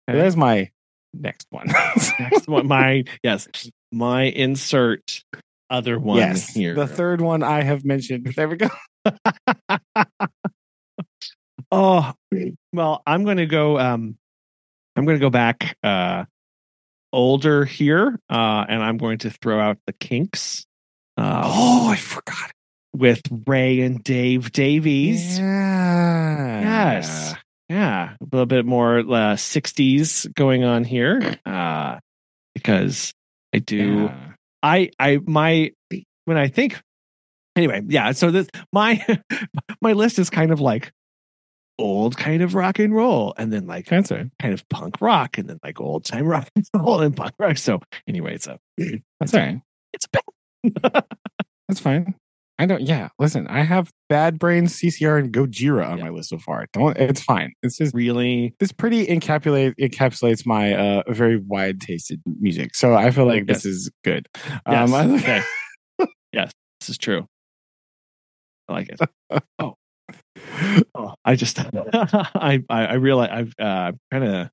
Okay. There's my next one. Next one, my yes, my insert other one yes. here. The third one I have mentioned. There we go. Oh, well, I'm going to go. Um, I'm going to go back uh, older here, uh, and I'm going to throw out the Kinks. Uh, Oh, I forgot. with Ray and Dave Davies. Yeah. Yes. Yeah, a little bit more uh, 60s going on here, uh, because I do. Yeah. I I my when I think anyway, yeah. So this my my list is kind of like old kind of rock and roll, and then like That's right. kind of punk rock, and then like old time rock and roll and punk rock. So anyway, it's a That's all right. it's a bit That's fine. I don't. Yeah. Listen, I have Bad Brains, CCR, and Gojira on Yeah. my list so far. Don't. It's fine. This is really this pretty encapsulate encapsulates my uh very wide tasted music. So I feel like this is good. Yes. Um, okay. yes, this is true. I like it. Oh, I just I I, I realize I've uh, kind of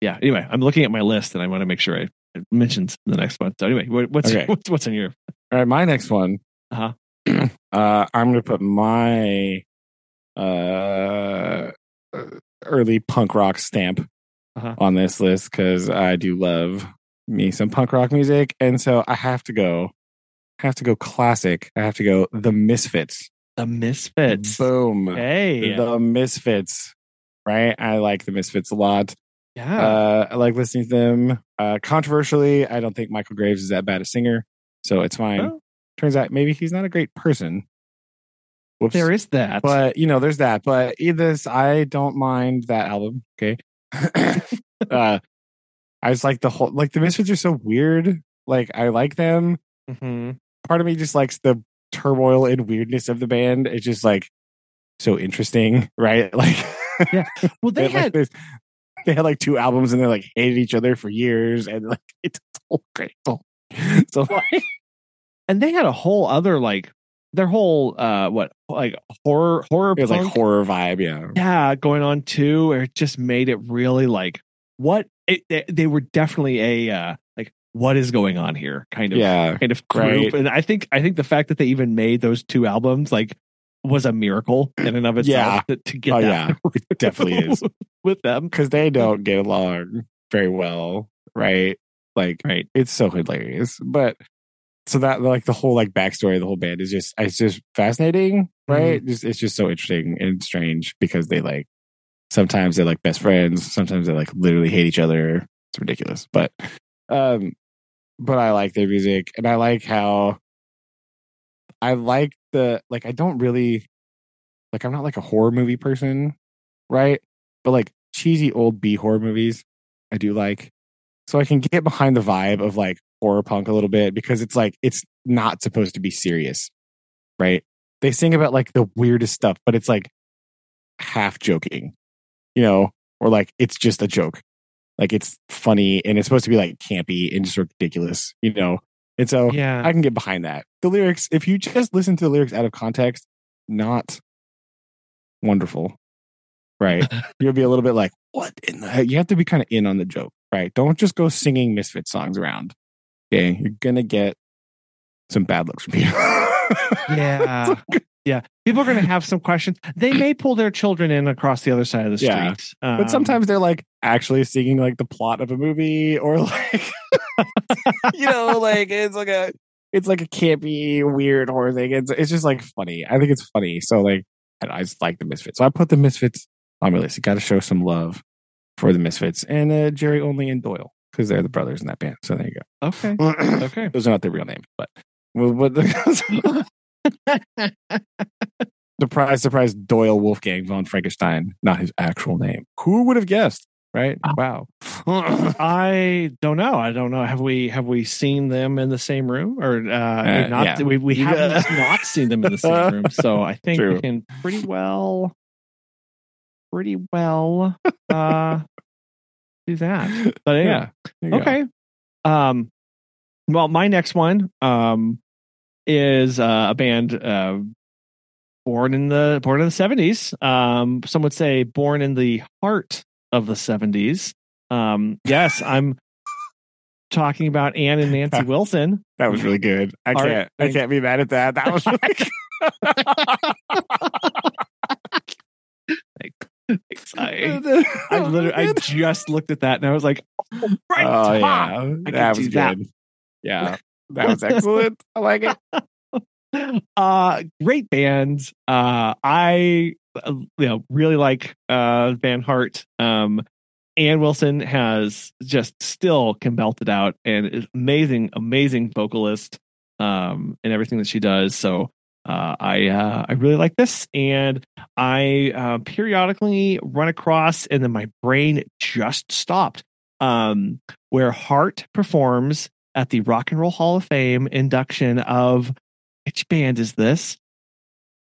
yeah. Anyway, I'm looking at my list and I want to make sure I mentioned the next one. So anyway, what, what's Okay. what's what's in your All right, my next one. Uh-huh. Uh, I'm going to put my uh, early punk rock stamp Uh-huh. on this list because I do love me some punk rock music, and so I have to go. Have to go classic. I have to go the Misfits. the Misfits? Boom. Hey, The Misfits. Right. I like the Misfits a lot. yeah, Uh, I like listening to them. Uh, controversially, I don't think Michale Graves is that bad a singer, so it's fine. Oh. Turns out maybe he's not a great person. Whoops. There is that. but you know, there's that. But either I don't mind that album. Okay. uh, I was like the whole like the Misfits are so weird. Like I like them. Mhm. Part of me just likes the turmoil and weirdness of the band. It's just like so interesting, right? Like Yeah. Well, they had, like, had this- they had like two albums and they like hated each other for years and like it's all great. So like, and they had a whole other like their whole uh what like horror horror it was like horror vibe, yeah. yeah going on too it just made it really like what it, they, they were definitely a uh like what is going on here kind of Yeah. kind of group right. and i think i think the fact that they even made those two albums like was a miracle in and of itself Yeah. to, to get Oh, that yeah. It definitely is. with them Because they don't get along very well, right? Like right it's so hilarious. But so that like the whole like backstory of the whole band is just it's just fascinating, right? Just it's just so interesting and strange because they like sometimes they're like best friends, sometimes they like literally hate each other. It's ridiculous. But um but I like their music and I like how I like the like I don't really like I'm not like a horror movie person, right? But like cheesy old B horror movies, I do like. So I can get behind the vibe of like horror punk a little bit because it's like it's not supposed to be serious, right? They sing about like the weirdest stuff, but it's like half joking, you know, or like it's just a joke. Like it's funny and it's supposed to be like campy and just ridiculous, you know. And so yeah I can get behind that. The lyrics, if you just listen to the lyrics out of context, not wonderful, right? You'll be a little bit like, what in the heck? You have to be kind of in on the joke, right? Don't just go singing Misfit songs around. Okay. You're to get some bad looks from people. yeah yeah people are going to have some questions they may pull their children in across the other side of the Yeah. street but Um, sometimes they're like actually singing like the plot of a movie or like, you know, like it's like a, it's like a campy, weird horror thing. It's, it's just like funny. I think it's funny. So like, I, I just like the Misfits. So I put the Misfits on my list. You got to show some love for the Misfits and uh, Jerry Only and Doyle because they're the brothers in that band. So there you go. okay okay. Those are not their real names, but, but the, surprise, surprise, Doyle Wolfgang von Frankenstein, not his actual name. Who would have guessed? Right? Wow. I don't know. I don't know. Have we have we seen them in the same room or uh, not? yeah. We we haven't not seen them in the same room. So I think True. we can pretty well, pretty well uh, do that. But anyway, yeah. You go. okay. Um, well, my next one um is uh, a band uh, born in the born in the seventies. Um, some would say born in the heart of the seventies. Um, yes, I'm talking about Ann and Nancy Wilson. That was really good. I right, can't. I can't be mad at that. That was really Thanks, I. I literally I just looked at that and I was like, oh, right oh yeah, that was do that. good. Yeah, that was excellent. I like it. uh great band uh i uh, you know really like uh van Heart um Ann Wilson has just still can belt it out and is amazing, amazing vocalist um and everything that she does. So uh I uh I really like this and I uh periodically run across and then my brain just stopped um where Heart performs at the Rock and Roll Hall of Fame induction of which band is this?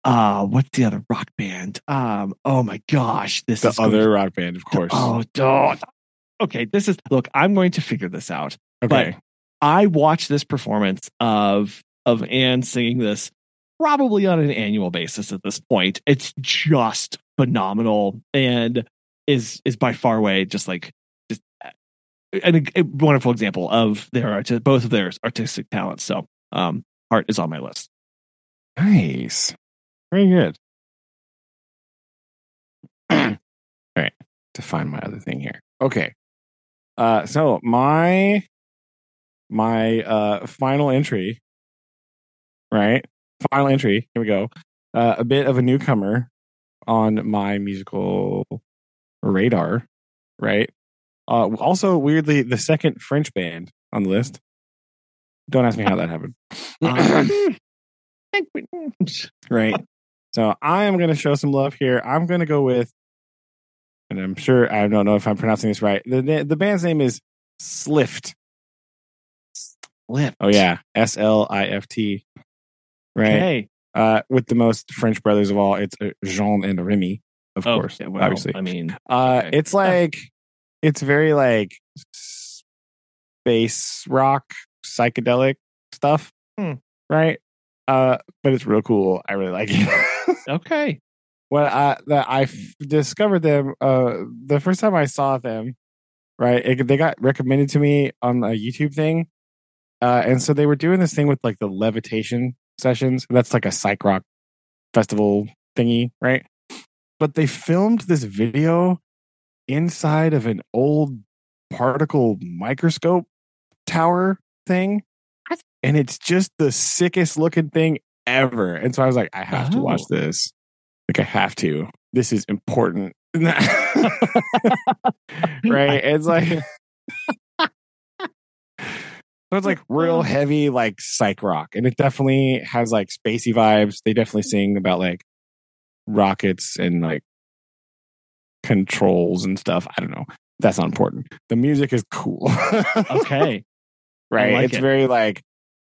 Uh what's the other rock band? Um oh my gosh, this The is going other rock band, of course. Oh, don't. Okay, this is look, I'm going to figure this out. okay. I watch this performance of of Ann singing this probably on an annual basis at this point. It's just phenomenal and is is by far away just like just an, a wonderful example of their arti- both of their artistic talents. So, um, Heart is on my list. Nice. Very good. All right. To find my other thing here. Okay. Uh so my my uh final entry, right? Final entry. Here we go. Uh, a bit of a newcomer on my musical radar, right? Uh also weirdly the second French band on the list. Don't ask me how that happened. Um, right. So I am going to show some love here. I'm going to go with, and I'm sure I don't know if I'm pronouncing this right. The the band's name is Slift. Slift. Oh yeah, S L I F T. Right. Okay. Uh, with the most French brothers of all, it's uh, Jean and Remy, of Oh, course. yeah, well, obviously, I mean, uh, okay. it's like it's very like space rock psychedelic stuff, Hmm. right? Uh, but it's real cool. I really like it. okay. Well, I that I f- discovered them, uh, the first time I saw them, right? It, they got recommended to me on a YouTube thing, uh, and so they were doing this thing with like the levitation sessions. That's like a psych rock festival thingy, right? But they filmed this video inside of an old particle microscope tower thing. And it's just the sickest looking thing ever. And so I was like, I have to oh. watch Oh. this. Like, I have to. This is important. right? It's like, so it's like real heavy, like psych rock. And it definitely has like spacey vibes. They definitely mm-hmm. sing about like rockets and like controls and stuff. I don't know. That's not important. The music is cool. Okay. right? like it's it. very like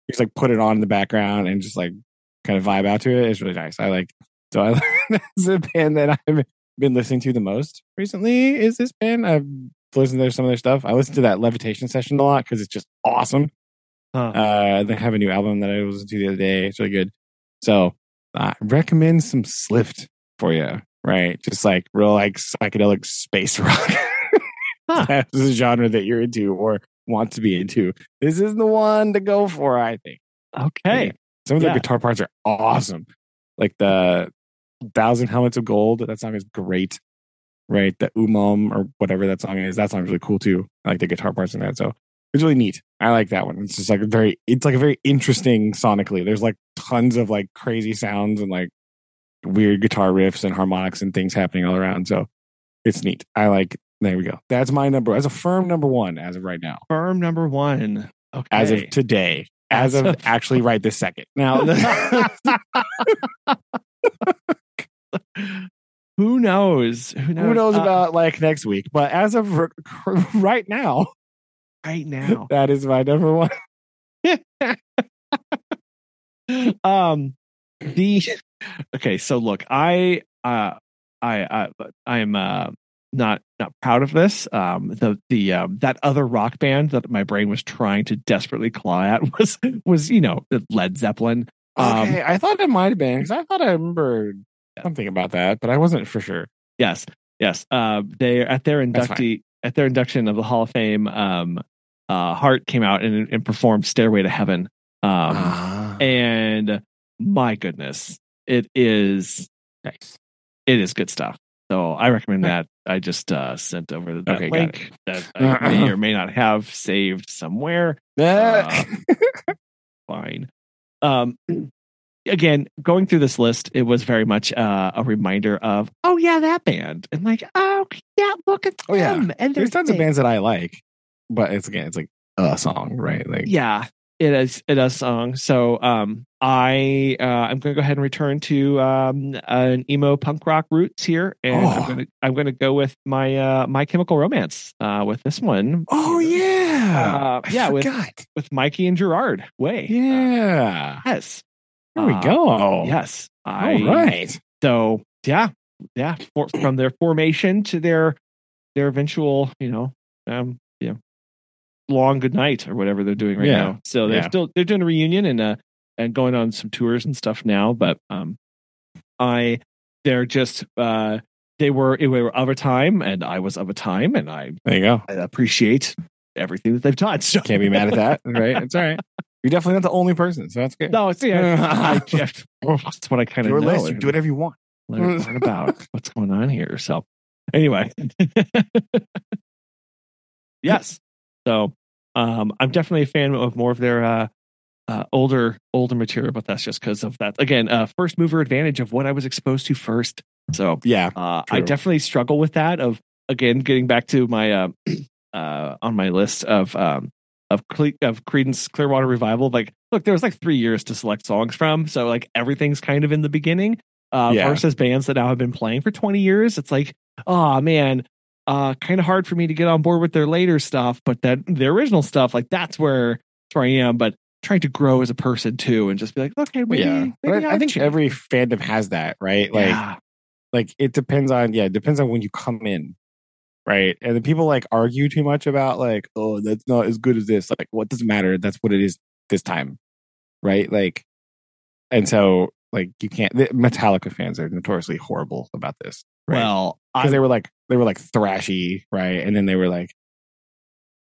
you just like put it on in the background and just like kind of vibe out to it. It's really nice. I like so I that's a band that I've been listening to the most recently. Is this band? I've listened to some of their stuff. I listened to that Levitation session a lot because it's just awesome. Huh. Uh, they have a new album that I listened to the other day. It's really good. So I recommend some Slift for you. Right, just like real like psychedelic space rock. Huh. That's the genre that you're into or want to be into. This is the one to go for, I think. okay. Some of the Yeah. guitar parts are awesome. Like the Thousand Helmets of Gold, that song is great. Right? The Umum or whatever that song is, that song's really cool too. I like the guitar parts in that. So it's really neat. I like that one. It's just like a very it's like a very interesting sonically. There's like tons of like crazy sounds and like weird guitar riffs and harmonics and things happening all around. So it's neat. I like there we go. That's my number as a firm number one as of right now. Firm number one. Okay. As of today. As, As of, of- actually right this second. Now Who knows? Who knows? Who knows Uh, about like next week? But as of r- right now, right now? that is my number one. um the okay so look i uh i i i'm uh not not proud of this um the the um that other rock band that my brain was trying to desperately claw at was was you know led zeppelin Um, Okay, I thought it might have been because I thought I remembered something about that, but I wasn't for sure. yes yes uh they at their inductee at their induction of the hall of fame um uh Heart came out and, and performed stairway to heaven um Ah, and my goodness it is nice. it is good stuff. So I recommend that. I just uh, sent over that Okay, link that I may or may not have saved somewhere. Ah. Fine. Um, again, going through this list, it was very much uh, a reminder of, oh yeah, that band, and like, oh yeah, look at Oh, yeah. them. And There's tons of bands that I like, but it's again, it's like a song, right? Like, Yeah, it is. It is a song. So um, I uh, I'm going to go ahead and return to um, an emo punk rock roots here, and Oh. I'm going to I'm going to go with my uh, My Chemical Romance uh, with this one. oh yeah, Uh, yeah, with- with Mikey and Gerard. Way. yeah. yes. There we Uh, go. Yes. I, All right. So yeah, yeah. For, from their formation to their their eventual, you know, um, know, long good night or whatever they're doing right Yeah. now. So they're Yeah. still they're doing a reunion and uh and going on some tours and stuff now. But um, I they're just uh they were they were of a time and I was of a time and I, There you go. I appreciate everything that they've taught. So Can't be mad at that, right? It's all right. You're definitely not the only person, so that's good. No, it's yeah. I just that's what I kind of Your know. list, you do whatever you want. learn, learn about what's going on here. So, anyway, yes. So, um, I'm definitely a fan of more of their uh, uh, older older material, but that's just because of that. Again, uh, first mover advantage of what I was exposed to first. So, Yeah. uh, I definitely struggle with that. Of again, getting back to my uh, uh, on my list of um, of Cle- of Creedence Clearwater Revival. Like, look, there was like three years to select songs from, so like everything's kind of in the beginning. uh, Yeah. versus bands that now have been playing for 20 years. It's like, oh man, uh, kind of hard for me to get on board with their later stuff, but that the original stuff, like that's where that's where I am. But trying to grow as a person too, and just be like, okay, maybe, yeah, maybe I, I think every fandom has that, right? Like, yeah, like it depends on yeah, it depends on when you come in, right? And then people like argue too much about like, oh, that's not as good as this. Like, what doesn't matter? That's what it is this time, right? Like, and so like you can't. The Metallica fans are notoriously horrible about this, right? well, because they were like they were like thrashy, right? And then they were like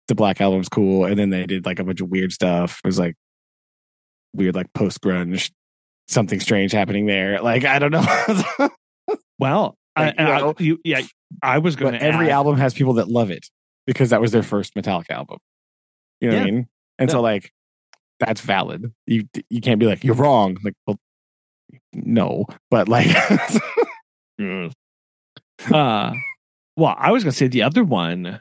the Black Album's cool, and then they did like a bunch of weird stuff. It was like weird, like post grunge, something strange happening there. Like I don't know. well, Like, I, you know, you, yeah, I was going to every add, album has people that love it because that was their first Metallica album. You know what I mean? And so like that's valid. You you can't be like you're wrong. Like well, no, but like Mm. uh well i was gonna say the other one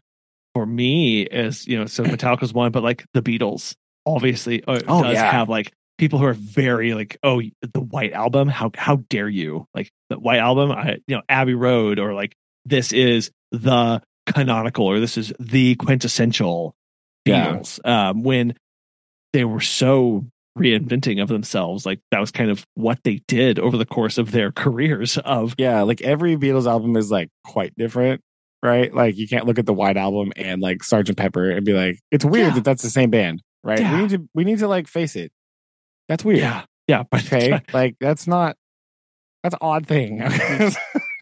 for me is you know so metallica's one but like the beatles obviously uh, Oh, does yeah. have like people who are very like oh the white album how how dare you like the white album i you know abbey road or like this is the canonical or this is the quintessential Yeah. beatles um when they were so reinventing of themselves like that was kind of what they did over the course of their careers of yeah, like every Beatles album is like quite different, right? Like you can't look at the White Album and like Sergeant Pepper and be like, it's weird Yeah. that that's the same band, right? Yeah. We need to we need to like face it. That's weird. Yeah, yeah, but Okay, like that's not that's an odd thing.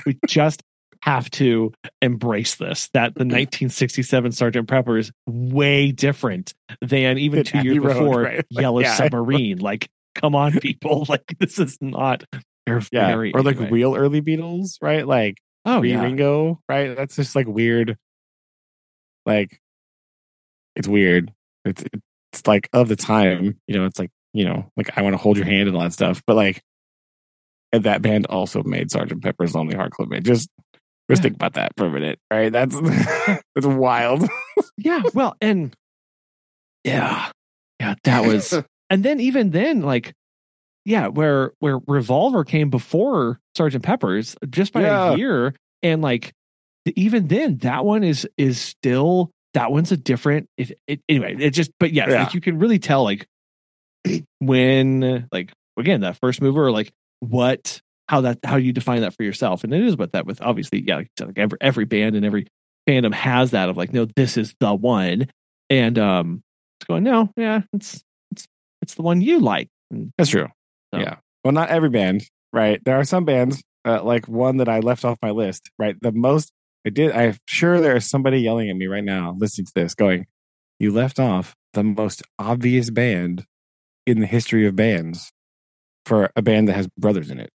we just have to embrace this. That the mm-hmm. 1967 Sergeant Pepper is way different than even two years Road, before right? Like, Yellow yeah. Submarine. Like, come on, people! Like, this is not. Yeah, very or like anyway. real early Beatles, right? Like Oh yeah, Ringo, right? That's just like weird. Like it's weird. It's it's like of the time, you know. It's like you know, like I want to hold your hand and all that stuff. But like, and that band also made Sergeant Pepper's Lonely Heart Club Band. Just just Yeah. think about that for a minute, right? That's that's wild. yeah. Well, and yeah, yeah, that was. and then even then, like, yeah, where where Revolver came before Sergeant Pepper's just by Yeah. a year, and like even then, that one is is still that one's a different. It, it anyway. It just, but yes, Yeah. like you can really tell like when like again that first mover, like what how that how you define that for yourself, and it is what that with obviously yeah, like, like every every band and every fandom has that of like no, this is the one, and um, it's going no, yeah, it's it's it's the one you like. And That's true. So- Yeah. Well, not every band, right? There are some bands, uh, like one that I left off my list, right? The most I did, I'm sure there is somebody yelling at me right now listening to this going, You left off the most obvious band in the history of bands for a band that has brothers in it.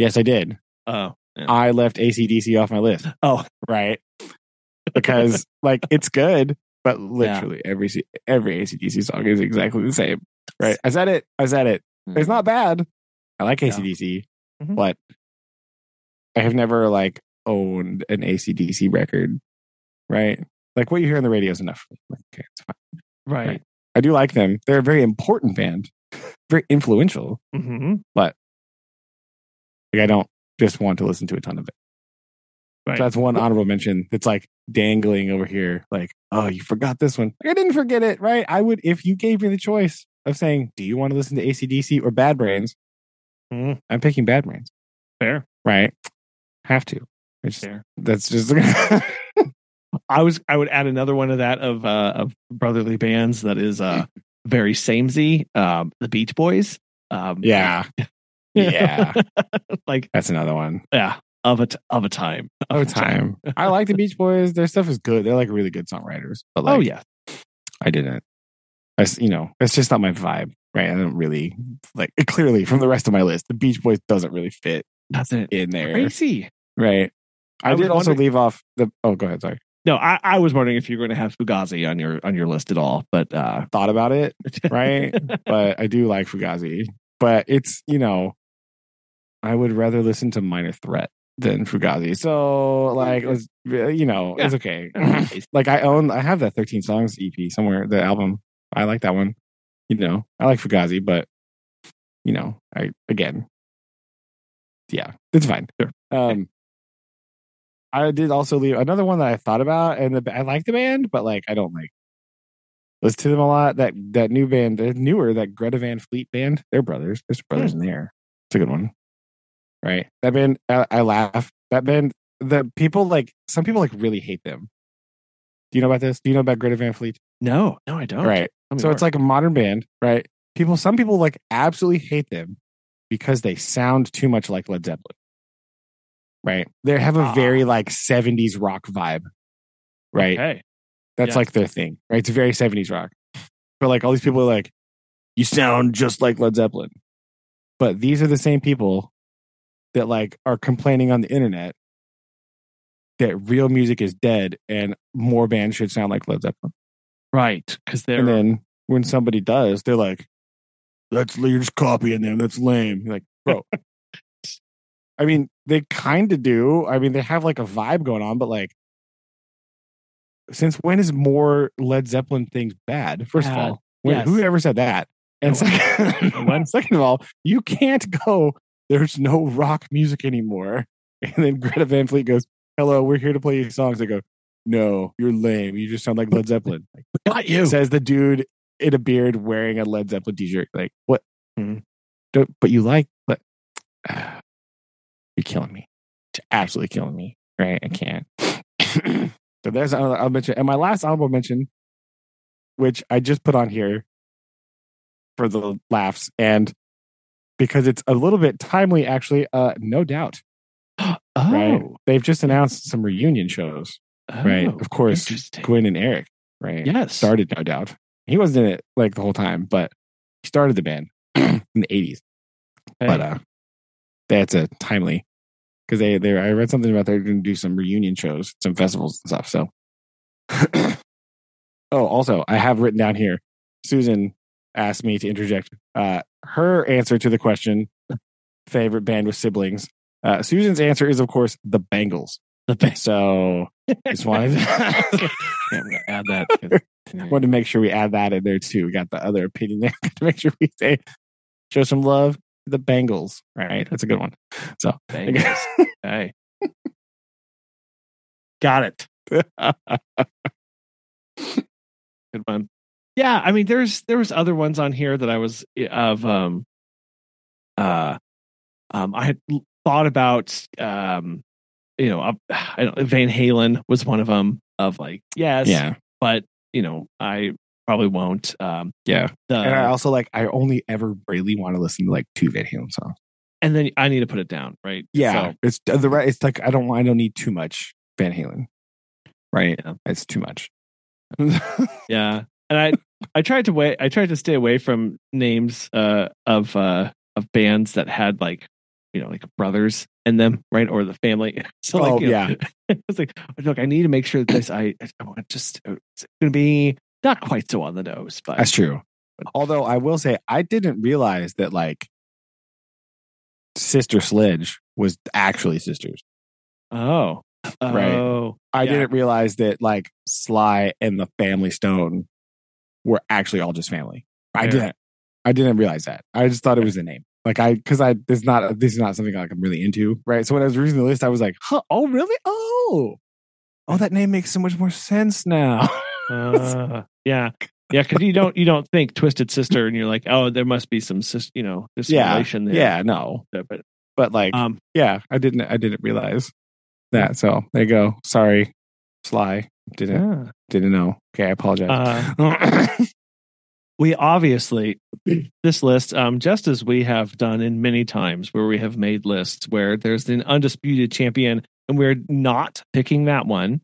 Yes, I did. Oh, yeah. I left ACDC off my list, oh, right? Because, like, it's good, but literally every C- every ACDC song is exactly the same, right? I said it. I said it. It's not bad. I like Yeah. ACDC, Mhm. but I have never like owned an ACDC record, right? Like what you hear on the radio is enough. Like, okay, it's fine. right. Right. I do like them. They're a very important band, very influential. hmm Like I don't just want to listen to a ton of it. Right. So that's one honorable mention. That's like dangling over here. Like, oh, you forgot this one. Like, I didn't forget it, right? I would if you gave me the choice of saying, do you want to listen to ACDC or Bad Brains? Mhm. I'm picking Bad Brains. Fair. right? Have to. It's, Fair. that's just I was I would add another one of that of uh of brotherly bands that is uh very samey. Um the Beach Boys. Um yeah, yeah. like That's another one. yeah, of a t- of a time. Over time, I like the Beach Boys. Their stuff is good. They're like really good songwriters. But like, oh yeah. I didn't. I, you know, it's just not my vibe, right? I don't really like. Clearly, from the rest of my list, the Beach Boys doesn't really fit it. in there, Crazy. right? I, I did also leave off the. Oh, go ahead. Sorry. No, I, I was wondering if you're going to have Fugazi on your on your list at all, but uh Thought about it, right? but I do like Fugazi. But it's you know, I would rather listen to Minor Threat than Fugazi. So like, it was, you know, it's okay. like I own, I have that 13 songs EP somewhere. The album, I like that one. You know, I like Fugazi, but you know, I again, yeah, it's fine. Sure. Um, I did also leave another one that I thought about, and the, I like the band, but like I don't like listen to them a lot. That that new band, the newer that Greta Van Fleet band, they're brothers. There's brothers in there. It's a good one, right? That band, I, I laugh. That band, the people like some people like really hate them. Do you know about this? Do you know about Greta Van Fleet? No, no, I don't. Right. So it's like a modern band, right? People, some people like absolutely hate them because they sound too much like Led Zeppelin. Right. They have a Ah. very like 70s rock vibe. Right. Okay. That's yeah. like their thing. Right. It's very 70s rock. But like all these people are like, you sound just like Led Zeppelin. But these are the same people that like are complaining on the internet that real music is dead and more bands should sound like Led Zeppelin. Right. Because they're And then when somebody does, they're like, "That's you're just copying them. That's lame." You're like, bro. I mean, they kind of do. I mean, they have like a vibe going on, but like, since when is more Led Zeppelin things bad? First of all, when, Yes. who ever said that? And second, second of all, you can't go. There's no rock music anymore. And then Greta Van Fleet goes, "Hello, we're here to play you songs." They go, "No, you're lame. You just sound like Led Zeppelin." Like, got you. says the dude in a beard wearing a Led Zeppelin t-shirt. Like what? Mhm. Don't, but you like, but you're killing me. Absolutely killing me. Right? I can't. so there's another I'll mention, and my last honorable mention, which I just put on here for the laughs, and because it's a little bit timely, actually. Uh, no doubt. oh, Right? They've just announced some reunion shows. right? oh, Of course. Gwen and Eric. Right? Yes. started, no doubt. He wasn't in it like the whole time, but he started the band in the eighties. Hey. But uh that's a timely because they they I read something about they're going to do some reunion shows, some festivals and stuff. So, oh, also I have written down here. Susan asked me to interject. Uh, her answer to the question, favorite band with siblings. Uh, Susan's answer is of course the Bangles. the best. So just wanted gonna add that. wanted to make sure we add that in there too. We got the other opinion there to make sure we say show some love to the Bangles. Right, that's a good one. So Bangles. hey. Got it. Good one. Yeah, I mean, there's there was other ones on here that I was of um uh um I had thought about um you know uh, I don't, Van Halen was one of them of like yes yeah, but you know I probably won't um yeah. the and I also like I only ever really want to listen to like two Van Halen songs. and then I need to put it down right Yeah, So, it's the right. It's like I don't I don't need too much Van Halen. Right, Yeah. it's too much. yeah and i i tried to wait i tried to stay away from names uh of uh of bands that had like you know like brothers in them right or the family so like Oh, know, yeah. it's like look i need to make sure that this i i want just it's gonna be not quite so on the nose but That's true. Although I will say I didn't realize that like Sister Sledge was actually sisters. oh Right. oh I Yeah. didn't realize that like Sly and the Family Stone were actually all just family. I Yeah. didn't. I didn't realize that. I just thought it was a name. Like I, because I, this is not this is not something like I'm really into, right? So when I was reading the list, I was like, huh, oh really? Oh, oh, that name makes so much more sense now. uh, yeah yeah because you don't you don't think twisted sister and you're like oh there must be some sis you know some yeah, relation there yeah, no, but but like, um yeah, I didn't, I didn't realize that. So there you go. Sorry, Sly, didn't yeah. didn't know. Okay, I apologize. Uh, we obviously this list um just as we have done in many times where we have made lists where there's an undisputed champion and we're not picking that one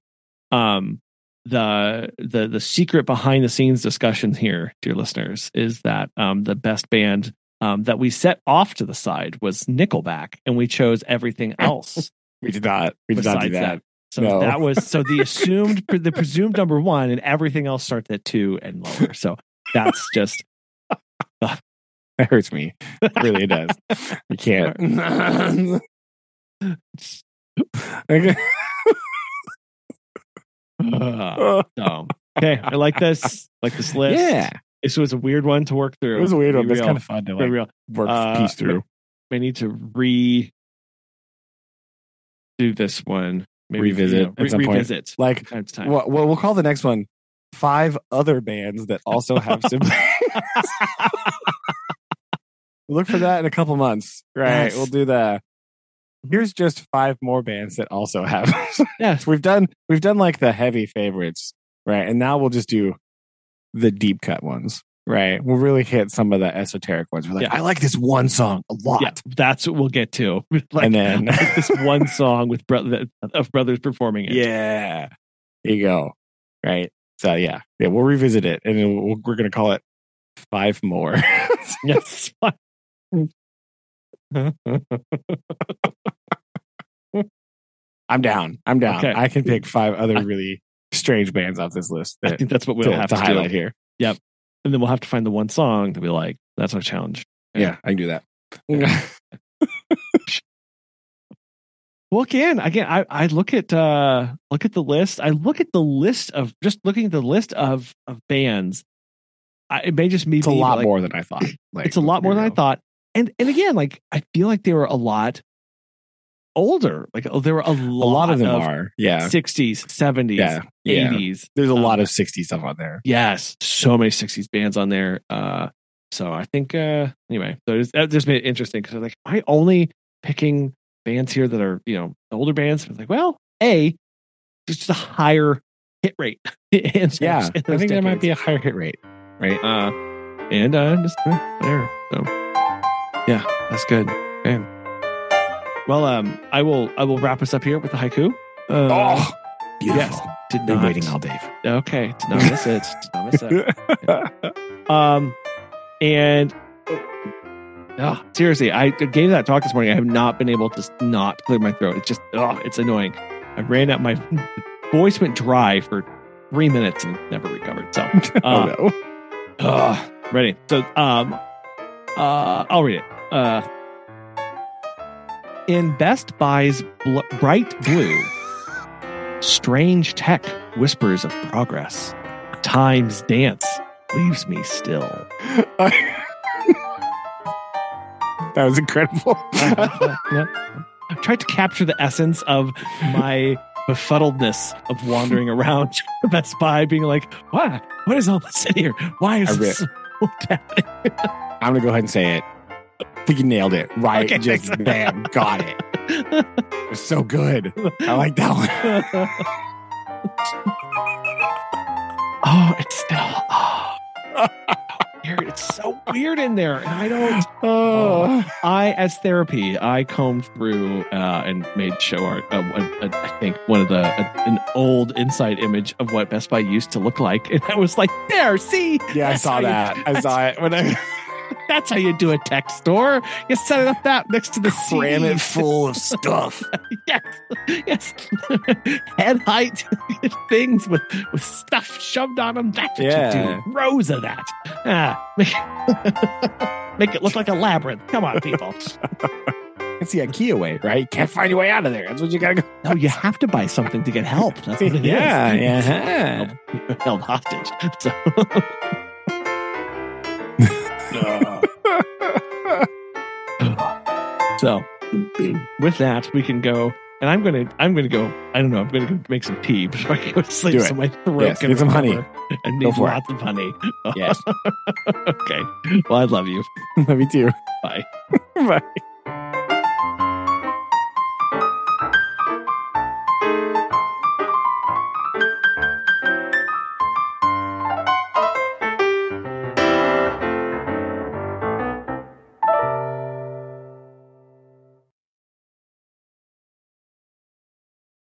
um the the the secret behind the scenes discussion here dear listeners is that um the best band um that we set off to the side was nickelback and we chose everything else we did not. We did not do besides that. So No. that was so the assumed the presumed number one, and everything else starts at two and lower. So that's just That hurts me. It really it does. You can't. Okay. uh, okay. I like this. Like this list. yeah, this was a weird one to work through. it was a weird one. It's kind of fun to like real. work Uh, piece through. I need to re do this one. Revisit at some point. revisit. Like, Time time. well, well, we'll call the next one five other bands that also have siblings. Look for that in a couple months. Right. Yes. We'll do that. Here's just five more bands that also have. Yes. we've done we've done like the heavy favorites, right? And now we'll just do the deep cut ones. Right. We'll really hit some of the esoteric ones. We're like, Yeah. I like this one song a lot. Yeah, that's what we'll get to. Like, and then like this one song with brother of brothers performing it. Yeah. There you go. Right. So yeah. Yeah, we'll revisit it and then we'll, we're gonna call it five more. Yes. I'm down. I'm down. Okay. I can pick five other really strange bands off this list I think that's what we'll to, have to to, highlight do. here. And then we'll have to find the one song to be like, that's our challenge. Yeah, I can do that. Well, again, again, I, I look at uh look at the list. I look at the list of just looking at the list of of bands. I, it may just be it's a lot like, more than I thought. Like, it's a lot more than I thought. And and again, like I feel like they were a lot older. Like oh, there were a lot, A lot, of them are. Yeah. 60s, 70s, Yeah. Yeah. 80s. There's a Um, lot of 60s stuff on there. Yes, so many 60s bands on there. Uh so I think uh anyway, so it's, that just made it interesting because I was like, am I only picking bands here that are, you know, older bands? I was like, well, A, it's just a higher hit rate. in Yeah. in I think there might be a higher hit rate. Right. uh and uh just uh, there. So yeah, that's good. Okay. Well, um, I will I will wrap us up here with the haiku. Uh, oh, beautiful. yes, did Been waiting all day. Okay, did not miss it. Did not miss it. Um, and oh, seriously, I gave that talk this morning. I have not been able to not clear my throat. It's just, oh, it's annoying. I ran out. My voice went dry for three minutes and never recovered. So, oh, uh, no. uh, ready. So, um, uh, I'll read it. Uh, in Best Buy's bl- bright blue, strange tech whispers of progress. Time's dance leaves me still. that was incredible. Yeah. I tried to capture the essence of my befuddledness of wandering around Best Buy, being like, "What? What is all this in here? Why is I this so? I'm gonna go ahead and say it. I think you nailed it. Right. Okay, Just thanks. bam. Got it. It was so good. I like that one. oh, it's still oh. It's so weird in there, and I don't. Oh. I, as therapy, I combed through uh, and made show art. Uh, uh, I think one of the uh, an old inside image of what Best Buy used to look like, and I was like, "There, see, Yeah, I saw you- that. I saw it when I that's how you do a tech store. You set it up that next to the cram it full of stuff. yes, yes, head height things with with stuff shoved on them. That's what Yeah. you do. Rows of that. Ah, make, make it look like a labyrinth. Come on, people. It's the IKEA way, right? You can't find your way out of there. That's what you gotta go. No, you have to buy something to get help. That's what it is. yeah, yeah. Held, held hostage. So, Uh, so with that, we can go. And I'm gonna, I'm gonna go. I don't know. I'm gonna go make some tea before I go to sleep. Do it. So my throat Yes, can get some honey. Go need for it. lots of honey. Yes. okay. Well, I love you. Love you too. Bye. Bye.